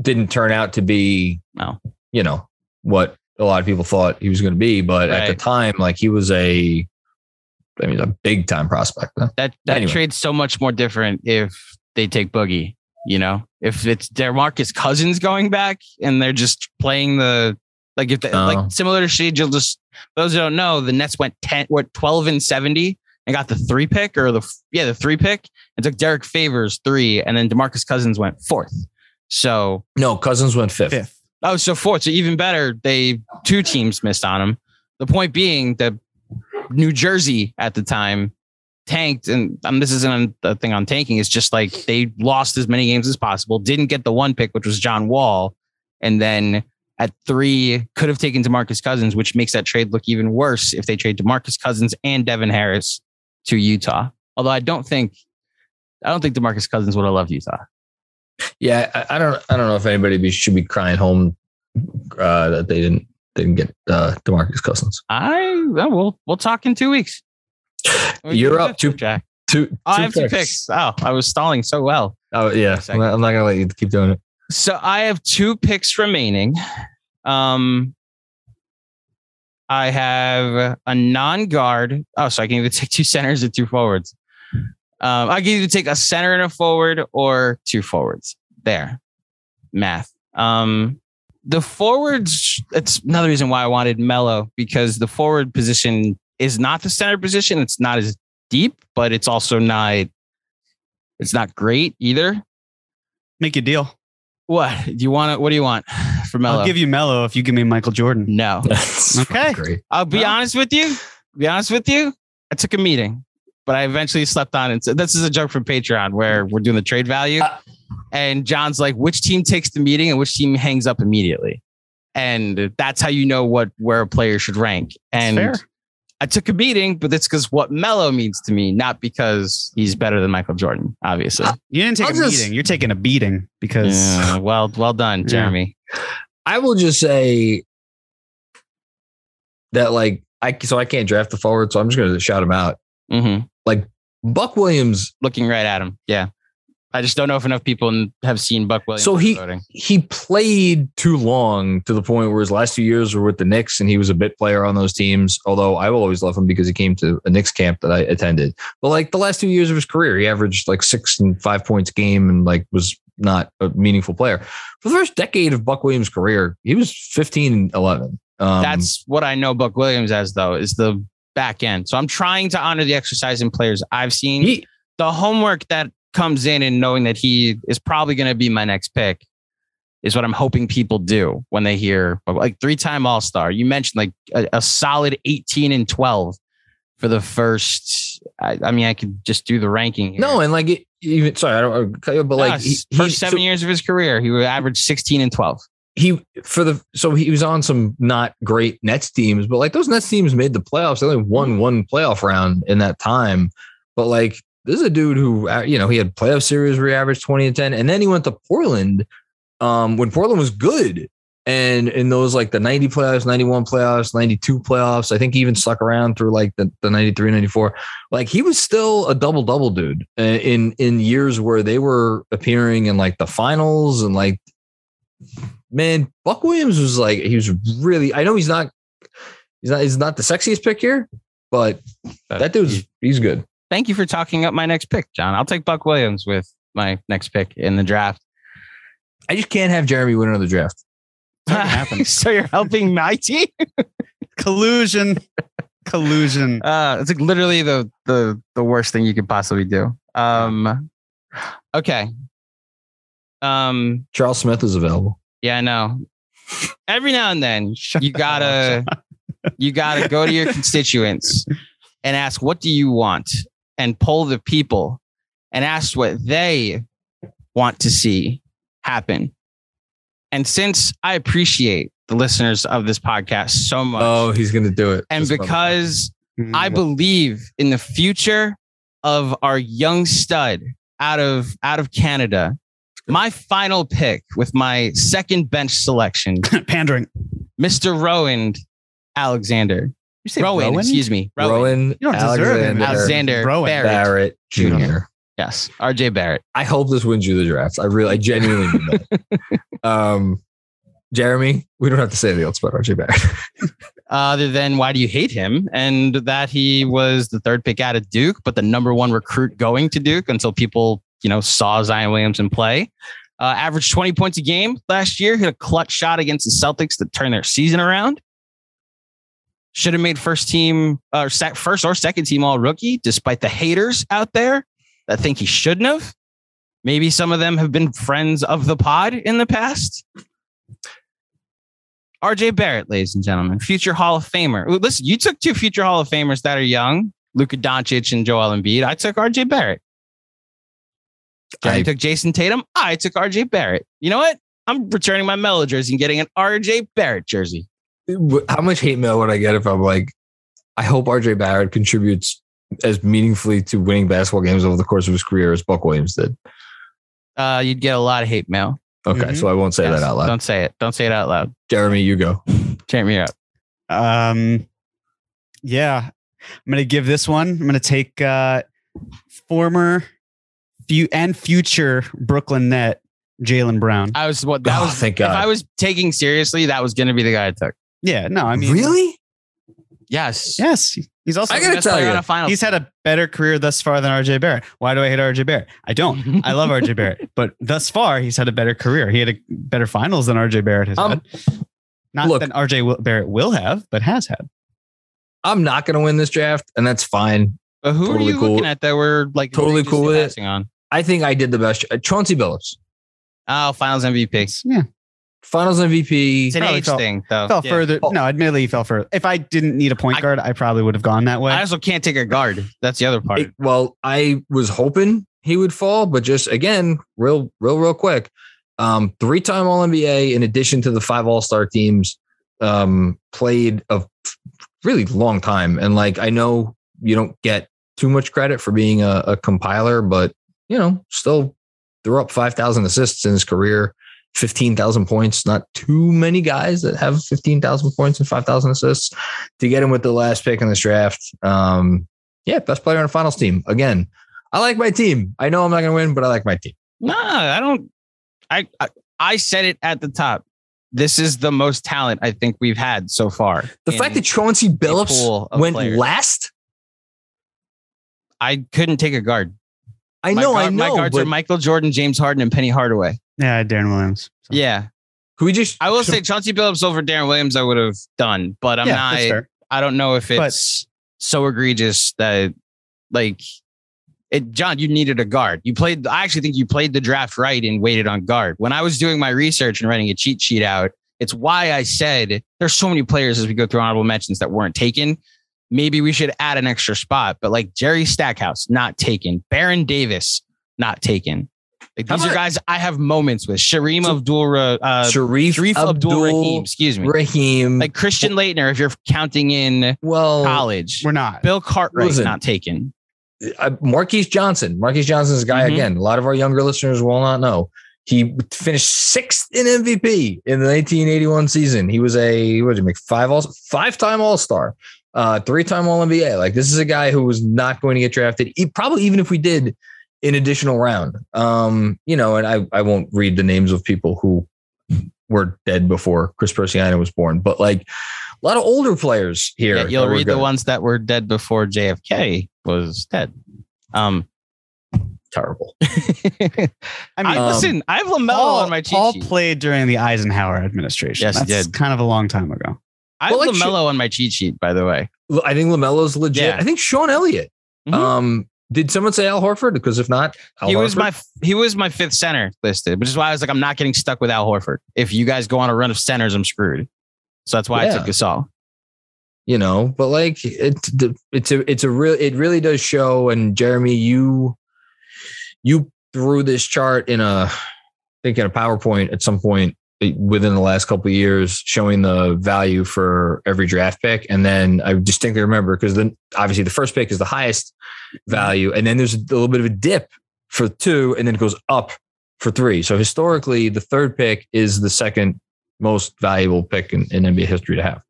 didn't turn out to be, No. you know, what a lot of people thought he was going to be. But at the time, like he was a, I mean, a big time prospect. Though. that that Anyway. trade's so much more different if they take Boogie. You know, if it's DeMarcus Cousins going back and they're just playing the like if the, Oh. like similar to Shade, you'll just those who don't know the Nets went ten what twelve and seventy and got the three pick or the yeah the three pick and took Derrick Favors three and then DeMarcus Cousins went fourth. So No, Cousins went fifth. Fifth. Oh, so fourth. So even better, they two teams missed on him. The point being that New Jersey at the time tanked, and um, this isn't a thing on tanking. It's just like they lost as many games as possible, didn't get the one pick, which was John Wall, and then at three could have taken DeMarcus Cousins, which makes that trade look even worse if they trade DeMarcus Cousins and Devin Harris to Utah. Although I don't think, I don't think DeMarcus Cousins would have loved Utah. Yeah, I, I don't. I don't know if anybody be, should be crying home uh, that they didn't didn't get uh, DeMarcus Cousins. I well, we'll we'll talk in two weeks. You're up two Jack. two. Oh, I have two picks. Oh, I was stalling so well. Oh yeah, I'm not, I'm not gonna let you keep doing it. So I have two picks remaining. Um, I have a non-guard. Oh, so I can either take two centers or two forwards. Um, I can either take a center and a forward or two forwards. There, math. Um, the forwards. It's another reason why I wanted Melo because the forward position is not the center position. It's not as deep, but it's also not. It's not great either. Make a deal. What do you want? What do you want for Melo? I'll give you Melo if you give me Michael Jordan. no. Okay. I'll be Well- honest with you. Be honest with you. I took a meeting, but I eventually slept on it. So this is a joke from Patreon where we're doing the trade value, Uh. and John's like, "Which team takes the meeting and which team hangs up immediately?" And that's how you know what where a player should rank. And fair. I took a meeting, but that's because what Melo means to me, not because he's better than Michael Jordan, obviously. You didn't take I'll a just- meeting. You're taking a beating because Yeah, well, well done, Yeah. Jeremy. I will just say that like I so I can't draft the forward, so I'm just gonna shout him out. Hmm Buck Williams, Looking right at him. Yeah. I just don't know if enough people have seen Buck Williams. So he- voting. he played too long to the point where his last two years were with the Knicks and he was a bit player on those teams. Although I will always love him because he came to a Knicks camp that I attended. But like the last two years of his career, he averaged like six and five points a game and like was not a meaningful player. For the first decade of Buck Williams' career, he was 15 and 11. Um, That's what I know Buck Williams as, though, is the back end. So I'm trying to honor the exercise in players I've seen. he, the homework that comes in and knowing that he is probably going to be my next pick is what I'm hoping people do when they hear like three time All Star. You mentioned like a, a solid 18 and 12 for the first. I, I mean, I could just do the ranking. Here. no, and like it, even sorry, I don't cut you, but like he, first he- seven so- years of his career, he would average 16 and 12. He for the so he was on some not great Nets teams, but like those Nets teams made the playoffs. They only Mm-hmm. won one playoff round in that time. But like this is a dude who uh, you know he had playoff series where he averaged twenty and ten, and then he went to Portland um, when Portland was good. And in those like the 90 playoffs, 91 playoffs, 92 playoffs, I think he even stuck around through like the, the 93, 94. Like he was still a double double dude uh, in in years where they were appearing in like the finals and like man, Buck Williams was like he was really. I know he's not. He's not he's not the sexiest pick here, but that dude's he's good. Thank you for talking up my next pick, John. I'll take Buck Williams with my next pick in the draft. I just can't have Jeremy win another draft. so you're helping my team? Collusion. Collusion. Uh, it's like literally the the the worst thing you could possibly do. Um, okay. Um, Charles Smith is available. Yeah, I know. Every now and then, you gotta you gotta go to your constituents and ask, "What do you want?" and poll the people and ask what they want to see happen. And since I appreciate the listeners of this podcast so much, Oh, he's gonna do it. and because Mm, I believe in the future of our young stud out of out of Canada. My final pick with my second bench selection, pandering. Mr. Rowan Alexander. You say Rowan, Rowan? excuse me. Rowan. Rowan You don't deserve him. Alexander Alexander Rowan. Barrett. Barrett Jr. Yes, RJ Barrett. I hope this wins you the draft. I really, I genuinely mean that. um, Jeremy, we don't have to say anything else about RJ Barrett. Other than why do you hate him? And that he was the third pick out of Duke, but the number one recruit going to Duke until people, you know, saw Zion Williamson play. Uh, averaged 20 points a game last year, hit a clutch shot against the Celtics to turn their season around. Should have made first team or sec- first or second team all rookie, despite the haters out there that think he shouldn't have. Maybe some of them have been friends of the pod in the past. RJ Barrett, ladies and gentlemen, future Hall of Famer. Listen, you took two future Hall of Famers that are young, Luka Doncic and Joel Embiid. I took RJ Barrett. Jeremy I- took Jayson Tatum. I took RJ Barrett. You know what? I'm returning my Melo jersey and getting an RJ Barrett jersey. How much hate mail would I get if I'm like, I hope RJ Barrett contributes as meaningfully to winning basketball games over the course of his career as Buck Williams did? Uh, you'd get a lot of hate mail. Okay, Mhm. so I won't say Yes. that out loud. Don't say it. Don't say it out loud. Jeremy, you go. Champ me up. Um, yeah, I'm gonna give this one. I'm gonna take uh, former, few and future Brooklyn net Jaylen Brown. I was what that Oh, was. thank God. If I was taking seriously, that was going to be the guy I took. Yeah, no, I mean, really? Yes. Yes, he's also I gotta tell you, a final he's had a better career thus far than RJ Barrett. Why do I hate RJ Barrett? I don't. I love RJ Barrett, but thus far he's had a better career. He had a better finals than RJ Barrett has Um, had. Not look- that RJ Barrett will have, but has had. I'm not going to win this draft, and that's fine. But who Totally are you cool. looking at that were like Totally egregiously cool with it. on? I think I did the best. Uh, Chauncey Billups, Oh, Finals MVP. Yeah, Finals MVP. It's an Probably age fell- thing, though. fell Yeah. further. Oh. No, admittedly, he fell further. If I didn't need a point I- guard, I probably would have gone that way. I also can't take a guard. That's the other part. It- well, I was hoping he would fall, but just again, real, real, real quick. Um, three-time All NBA, in addition to the five All Star teams, um, played a really long time. And like, I know you don't get too much credit for being a, a compiler, but you know, still threw up five thousand assists in his career. 15,000 points. Not too many guys that have 15,000 points and 5,000 assists to get him with the last pick in this draft. Um, yeah, best player on the finals team. Again, I like my team. I know I'm not going to win, but I like my team. no, I don't. I, I I said it at the top. This is the most talent I think we've had so far. The fact that Chauncey Billups went players. last, I couldn't take a guard. I know, guard- I know. My guards but are Michael Jordan, James Harden, and Penny Hardaway. yeah, Deron Williams. So- Yeah, can we just? I will say Chauncey Billups over Deron Williams. I would have done, but I'm yeah, not. that's fair. I don't know if But- it's so egregious that like it John, you needed a guard. You played I actually think you played the draft right and waited on guard. When I was doing my research and writing a cheat sheet out, it's why I said there's so many players as we go through honorable mentions that weren't taken. Maybe we should add an extra spot, but like Jerry Stackhouse, not taken. Baron Davis, not taken. Like, How these are guys I have moments with. Shareem Abdul uh, Sharif, Sharif Abdul Rahim, excuse me. Raheem. Like Christian Laettner, if you're counting in well, college. We're not. Bill Cartwright Listen. not taken. uh, Marques Johnson. Marques Johnson is a guy, Mhm. again, a lot of our younger listeners will not know. He finished sixth in MVP in the 1981 season. He was a, what did he make? Five all, five time All Star, uh, three time All NBA. Like, this is a guy who was not going to get drafted. He, probably even if we did an additional round. Um, you know, and I, I won't read the names of people who were dead before Chris Persiano was born, but like, A lot of older players here. Yeah, you'll read the ones that were dead before JFK was dead. Um, terrible. I I mean, Um, listen, I have LaMelo Paul, on my cheat Paul sheet. played during the Eisenhower administration. Yes, he did. kind of a long time ago. I have Well, like, LaMelo on my cheat sheet, by the way. I think LaMelo's legit. Yeah. I think Sean Elliott. Mhm. Um, did someone say Al Horford? Because if not, Al he was my he was my fifth center listed, which is why I was like, I'm not getting stuck with Al Horford. If you guys go on a run of centers, I'm screwed. So that's why I Yeah. took Gasol. you know, but like it's it's a it's a real it really does show. And Jeremy, you you threw this chart in a I think in a PowerPoint at some point within the last couple of years, showing the value for every draft pick. And then I distinctly remember because then obviously the first pick is the highest value, and then there's a little bit of a dip for two, and then it goes up for three. So historically, the third pick is the second most valuable pick in, in NBA history to have.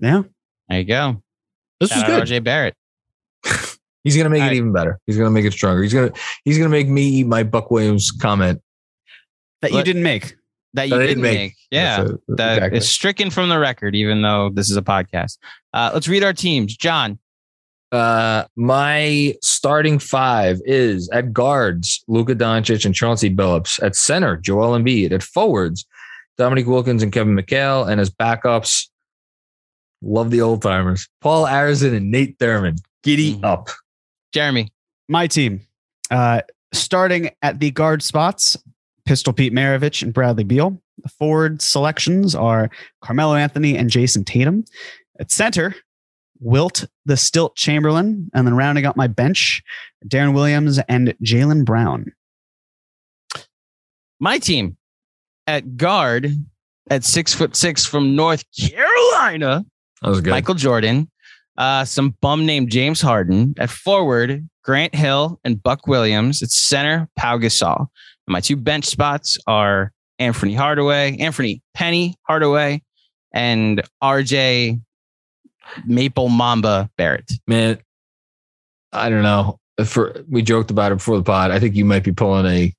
Yeah. There you go. This Shout was good. RJ Barrett. He's gonna make All it right. even better. He's gonna make it stronger. He's gonna he's gonna make me eat my Buck Williams comment. That you didn't make. That you That didn't didn't make. make. Yeah. That's a- That exactly. is stricken from the record, even though this is a podcast. Uh, let's read our teams. John, Uh, my starting five is at guards, Luka Doncic and Chauncey Billups. At center, Joel Embiid. At forwards, Dominique Wilkins and Kevin McHale. And as backups, love the old timers, Paul Arizin and Nate Thurmond. Giddy Mhm. up. Jeremy, My team, uh, starting at the guard spots, Pistol Pete Maravich and Bradley Beal. The forward selections are Carmelo Anthony and Jayson Tatum. At center, Wilt the Stilt Chamberlain, and then rounding out my bench, Deron Williams and Jaylen Brown. my team at guard at six foot six from North Carolina, That was good. Michael Jordan. Uh, some bum named James Harden. At forward, Grant Hill and Buck Williams. At center, Pau Gasol. And my two bench spots are Anthony Hardaway, Anthony Penny Hardaway, and RJ Maple Mamba Barrett. Man, I don't know. For we joked about it before the pod. I think you might be pulling a.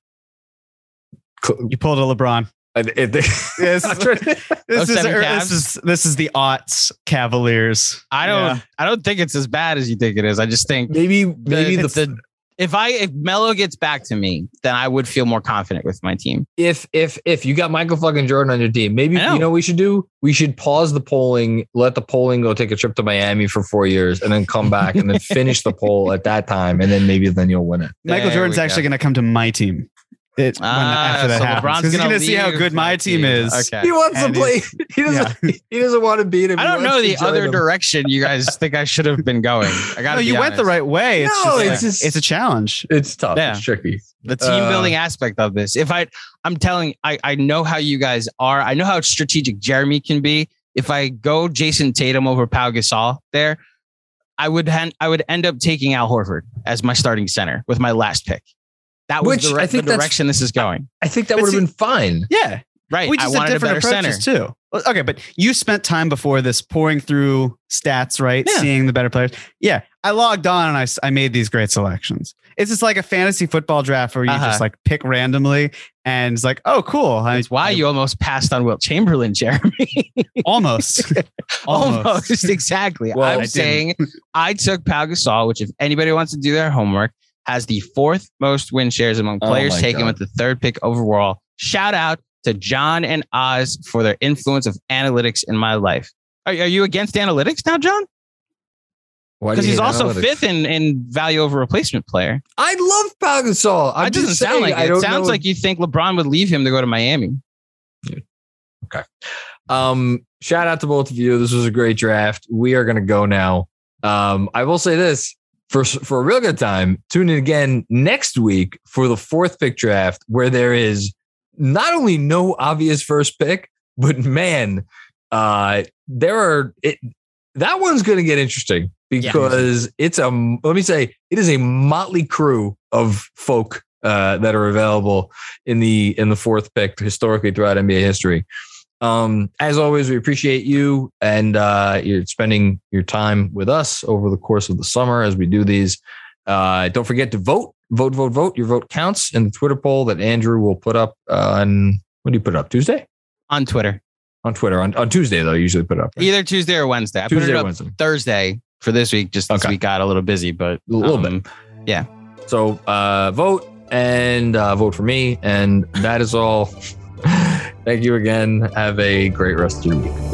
You pulled a LeBron. I- Yes. I'm trying This is, 07 Cavs? this is this is the aughts Cavaliers. I don't Yeah. I don't think it's as bad as you think it is. I just think maybe the, maybe the, the if I if Melo gets back to me, then I would feel more confident with my team. if if if you got Michael fucking Jordan on your team, maybe know. you know what we should do. We should pause the polling, let the polling go take a trip to Miami for four years, and then come back and then finish the poll at that time, and then maybe then you'll win it. Michael There Jordan's actually go. going to come to my team. It, Ah, after that so happens, LeBron's because he's gonna going to see how good my team is. Okay. He wants And to play. He doesn't. He doesn't want to beat him. I don't know the other him. direction you guys think I should have been going. I got No, to you went the right way. It's No, just, it's just- it's a challenge. It's tough. Yeah. It's tricky. the team Uh, building aspect of this. If I, I'm telling, I, I know how you guys are. I know how strategic Jeremy can be. If I go Jayson Tatum over Pau Gasol there, I would, hen- I would end up taking Al Horford as my starting center with my last pick. That was Which the, re- I think the direction this is going. I think that would have been fine. Yeah, Right. we I just wanted a different better approaches center. too. Okay, but you spent time before this pouring through stats, right? Yeah. Seeing the better players. Yeah, I logged on and I, I made these great selections. It's just like a fantasy football draft where you Uh-huh. just like pick randomly and it's like, oh, cool. I, That's why you almost passed on Wilt Chamberlain, Jeremy. almost, Almost. exactly. Well, I I'm didn't. saying I took Pau Gasol, which if anybody wants to do their homework, has the fourth most win shares among Oh players my taken God. with the third pick overall. Shout out to John and Oz for their influence of analytics in my life. Are, are you against analytics now, John? Because he's also analytics? fifth in, in value over replacement player. I love Pau Gasol. I'm It doesn't just sound saying, like it. It sounds like you think LeBron would leave him to go to Miami. Okay. Um, shout out to both of you. This was a great draft. We are going to go now. Um, I will say this for for a real good time. Tune in again next week for the fourth pick draft, where there is not only no obvious first pick, but man, uh, there are it. That one's going to get interesting because it's a let me say it is a motley crew of folk uh, that are available in the in the fourth pick historically throughout NBA history. Um, as always, we appreciate you and uh, you're spending your time with us over the course of the summer as we do these. Uh, don't forget to vote, vote, vote, vote. Your vote counts in the Twitter poll that Andrew will put up on when do you put it up? Tuesday? On Twitter. On Twitter. On, on Tuesday, though, I usually put it up. Right? Either Tuesday or Wednesday. I Tuesday or Wednesday. Thursday for this week, just we okay. got a little busy, but a little um, bit. Yeah. So uh, vote and uh, vote for me. And that is all. Thank you again. Have a great rest of your week.